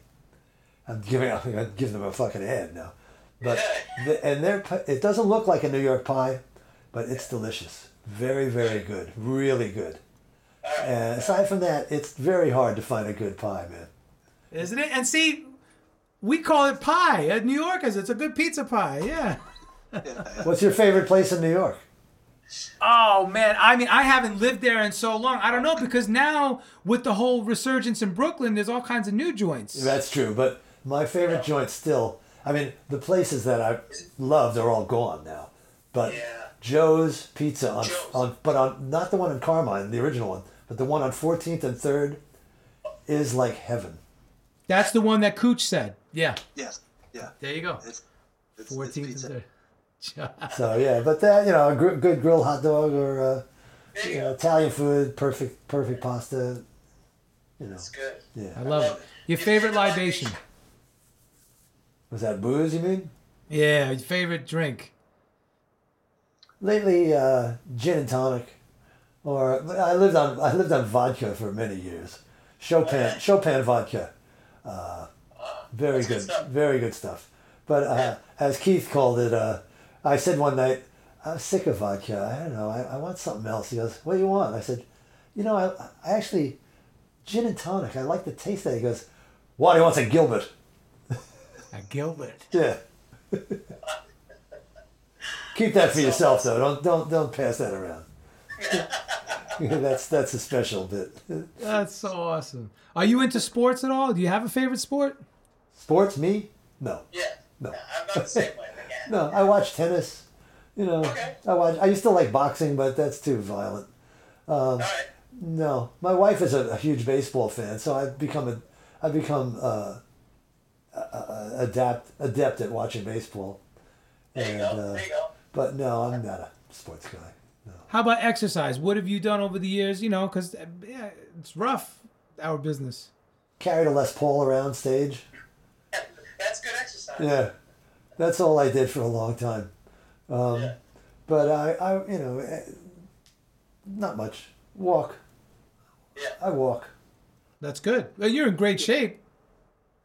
[SPEAKER 7] I'm giving I'm gonna give them a fucking ad now, but the, and their it doesn't look like a New York pie, but it's delicious. Very very good. Really good. And aside from that, it's very hard to find a good pie, man.
[SPEAKER 6] Isn't it? And see, we call it pie at New Yorkers. It's a good pizza pie. Yeah.
[SPEAKER 7] What's your favorite place in New York?
[SPEAKER 6] Oh man, I mean, I haven't lived there in so long. I don't know because now with the whole resurgence in Brooklyn, there's all kinds of new joints.
[SPEAKER 7] That's true, but my favorite joint still. I mean, the places that I loved are all gone now. But
[SPEAKER 10] Yeah.
[SPEAKER 7] Joe's Pizza on
[SPEAKER 10] Joe's.
[SPEAKER 7] on but on not the one in Carmine, the original one, but the one on 14th and 3rd is like heaven.
[SPEAKER 6] That's the one that Kootch said. Yeah.
[SPEAKER 8] Yes. Yeah.
[SPEAKER 6] There you go.
[SPEAKER 8] It's, it's, it's
[SPEAKER 6] 14th
[SPEAKER 8] pizza.
[SPEAKER 6] and 3rd.
[SPEAKER 7] So yeah, but that you know, a gr- good grilled hot dog or uh,
[SPEAKER 10] you
[SPEAKER 7] you know. Italian food, perfect perfect pasta. You know,
[SPEAKER 10] It's good.
[SPEAKER 7] yeah.
[SPEAKER 6] I love it. Your favorite libation?
[SPEAKER 7] Was that booze? You mean?
[SPEAKER 6] Yeah, your favorite drink.
[SPEAKER 7] Lately, uh, gin and tonic, or I lived on I lived on vodka for many years. Chopin Chopin vodka, uh, very
[SPEAKER 10] good
[SPEAKER 7] good,
[SPEAKER 10] stuff.
[SPEAKER 7] very good stuff. But uh, as Keith called it, uh, I said one night, I'm sick of vodka. I don't know. I, I want something else. He goes, What do you want? I said, You know, I, I actually gin and tonic. I like the taste of it. He goes, do you want a Gilbert?
[SPEAKER 6] A Gilbert.
[SPEAKER 7] Yeah. Keep that for yourself, though. Don't don't don't pass that around. that's that's a special bit.
[SPEAKER 6] That's so awesome. Are you into sports at all? Do you have a favorite sport?
[SPEAKER 7] Sports, me? No,
[SPEAKER 10] Yeah.
[SPEAKER 7] no,
[SPEAKER 10] I'm not the same way. Yeah.
[SPEAKER 7] no. I watch tennis. You know,
[SPEAKER 10] Okay.
[SPEAKER 7] I watch. I used to like boxing, but that's too violent.
[SPEAKER 10] All right.
[SPEAKER 7] No, my wife is a, a huge baseball fan, so I've become a, I've become uh, a, a, adapt adept at watching baseball.
[SPEAKER 10] There you go.
[SPEAKER 7] uh,
[SPEAKER 10] there you go.
[SPEAKER 7] But no, I'm not a sports guy. No.
[SPEAKER 6] How about exercise? What have you done over the years? You know, because yeah, it's rough, our business.
[SPEAKER 7] Carried a Les Paul around stage.
[SPEAKER 10] That's good exercise.
[SPEAKER 7] Yeah, that's all I did for a long time. Um,
[SPEAKER 10] Yeah.
[SPEAKER 7] But I, I, you know, eh, not much. Walk.
[SPEAKER 10] Yeah.
[SPEAKER 7] I walk.
[SPEAKER 6] That's good. Well, you're in great shape.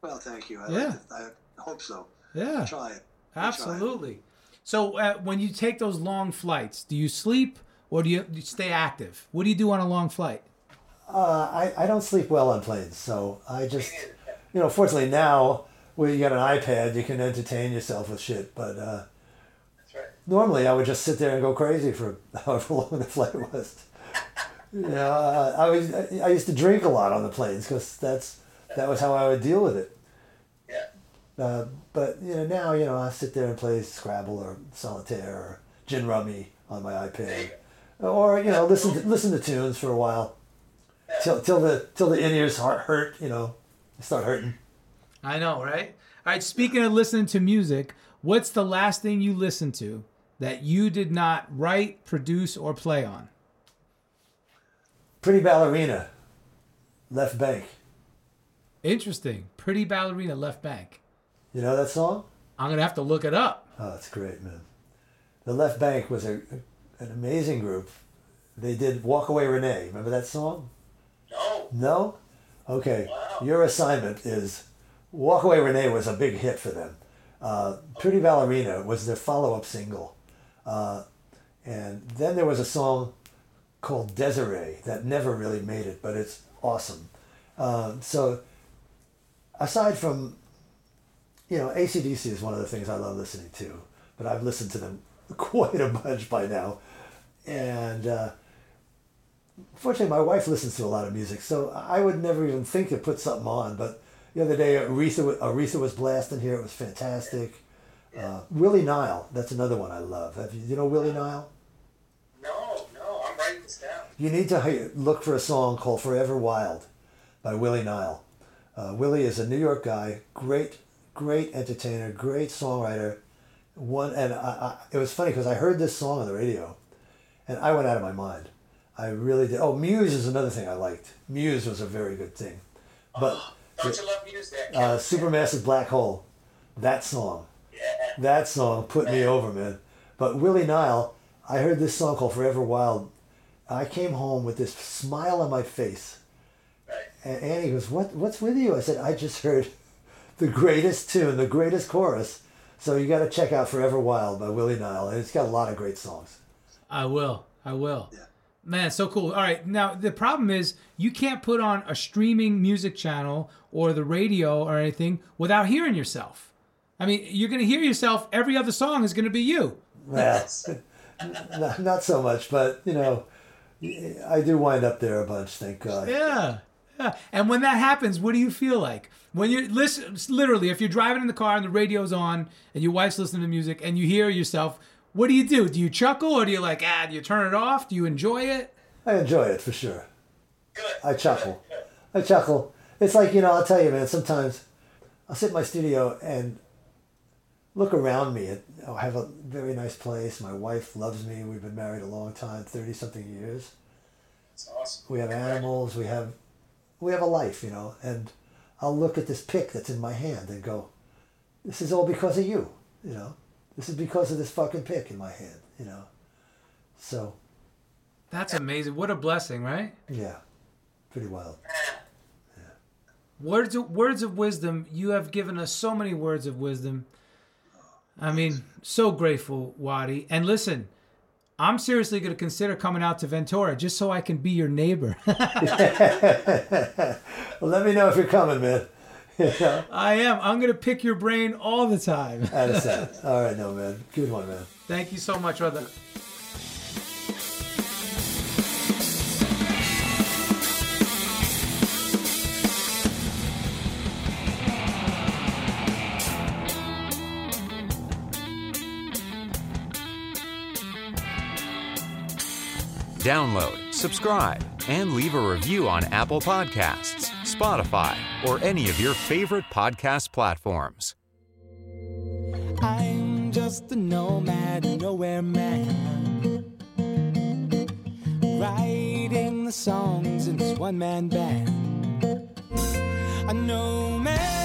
[SPEAKER 8] Well, thank you. I,
[SPEAKER 6] Yeah.
[SPEAKER 8] like I hope so.
[SPEAKER 6] Yeah,
[SPEAKER 8] Try it. I try.
[SPEAKER 6] absolutely. So uh, when you take those long flights, do you sleep or do you, do you stay active? What do you do on a long flight?
[SPEAKER 7] Uh, I, I don't sleep well on planes, so I just, you know, fortunately now where you got an iPad, you can entertain yourself with shit. But uh,
[SPEAKER 10] That's right.
[SPEAKER 7] normally I would just sit there and go crazy for however long the flight was. you know, uh, I was I used to drink a lot on the planes because that's that was how I would deal with it. Uh, but you know now you know I sit there and play Scrabble or Solitaire or Gin Rummy on my iPad, or you know listen to, listen to tunes for a while, till till the till the in ears heart hurt. You know, start hurting.
[SPEAKER 6] I know, right? All right, speaking of listening to music, what's the last thing you listened to that you did not write, produce, or play on?
[SPEAKER 7] Pretty ballerina, left bank.
[SPEAKER 6] Interesting. Pretty Ballerina Left Banke.
[SPEAKER 7] You know that song?
[SPEAKER 6] I'm going to have to look it up.
[SPEAKER 7] Oh, it's great, man. The Left Banke was a, an amazing group. They did Walk Away Renee. Remember that song?
[SPEAKER 10] No.
[SPEAKER 7] No? Okay.
[SPEAKER 10] Wow.
[SPEAKER 7] Your assignment is Walk Away Renee was a big hit for them. Uh, Pretty Ballerina was their follow up single. Uh, and then there was a song called Desiree that never really made it, but it's awesome. Um, so, aside from, you know, ACDC is one of the things I love listening to, but I've listened to them quite a bunch by now. And uh, fortunately, my wife listens to a lot of music, so I would never even think to put something on. But the other day, Aretha, Aretha was blasting here. It was fantastic. Uh, Willie Nile, that's another one I love. Have you, you know Willie Nile?
[SPEAKER 10] No, no, I'm writing this down.
[SPEAKER 7] You need to look for a song called Forever Wild by Willie Nile. Uh, Willie is a New York guy, great, great entertainer, great songwriter. One and I, I, it was funny because I heard this song on the radio, and I went out of my mind. I really did. Oh, Muse is another thing I liked. Muse was a very good thing, but
[SPEAKER 10] Don't you love music?
[SPEAKER 7] uh, Supermassive Black Hole, that song, yeah. that song put me over, man. But Willie Nile, I heard this song called Forever Wild. I came home with this smile on my face. And Annie goes, "What? What's with you?" I said, "I just heard the greatest tune, the greatest chorus. So you got to check out Forever Wild by Willie Nile, and it's got a lot of great songs."
[SPEAKER 6] I will. I will. Yeah. Man, so cool. All right. Now, the problem is you can't put on a streaming music channel or the radio or anything without hearing yourself. I mean, you're going to hear yourself. Every other song is going to be you.
[SPEAKER 7] Well, not, not so much, but you know, I do wind up there a bunch. Thank God.
[SPEAKER 6] Yeah. Yeah. And when that happens, what do you feel like? When you're listen, literally, if you're driving in the car and the radio's on and your wife's listening to music and you hear yourself, what do you do? Do you chuckle or do you like, ah, do you turn it off? Do you enjoy it?
[SPEAKER 7] I enjoy it for sure. I chuckle. I chuckle. It's like, you know, I'll tell you, man, sometimes I'll sit in my studio and look around me. At, I have a very nice place. My wife loves me. We've been married a long time, 30 something years.
[SPEAKER 10] It's awesome.
[SPEAKER 7] We have animals. We have, we have a life, you know, and I'll look at this pick that's in my hand and go, this is all because of you, you know. This is because of this fucking pick in my hand, you know. So,
[SPEAKER 6] That's amazing. What a blessing, right?
[SPEAKER 7] yeah, pretty wild.
[SPEAKER 6] Words of, words of wisdom. You have given us so many words of wisdom. I mean, so grateful, Waddy. And listen, I'm seriously going to consider coming out to Ventura just so I can be your neighbor.
[SPEAKER 7] well, let me know if you're coming, man. You know?
[SPEAKER 6] I am. I'm going to pick your brain all the time.
[SPEAKER 7] Out of sight. All right, no, man. Good one, man.
[SPEAKER 6] Thank you so much, brother.
[SPEAKER 5] Download, subscribe, and leave a review on Apple Podcasts, Spotify, or any of your favorite podcast platforms.
[SPEAKER 11] I'm just a nomad, nowhere man. Writing the songs in this one man band. A nomad,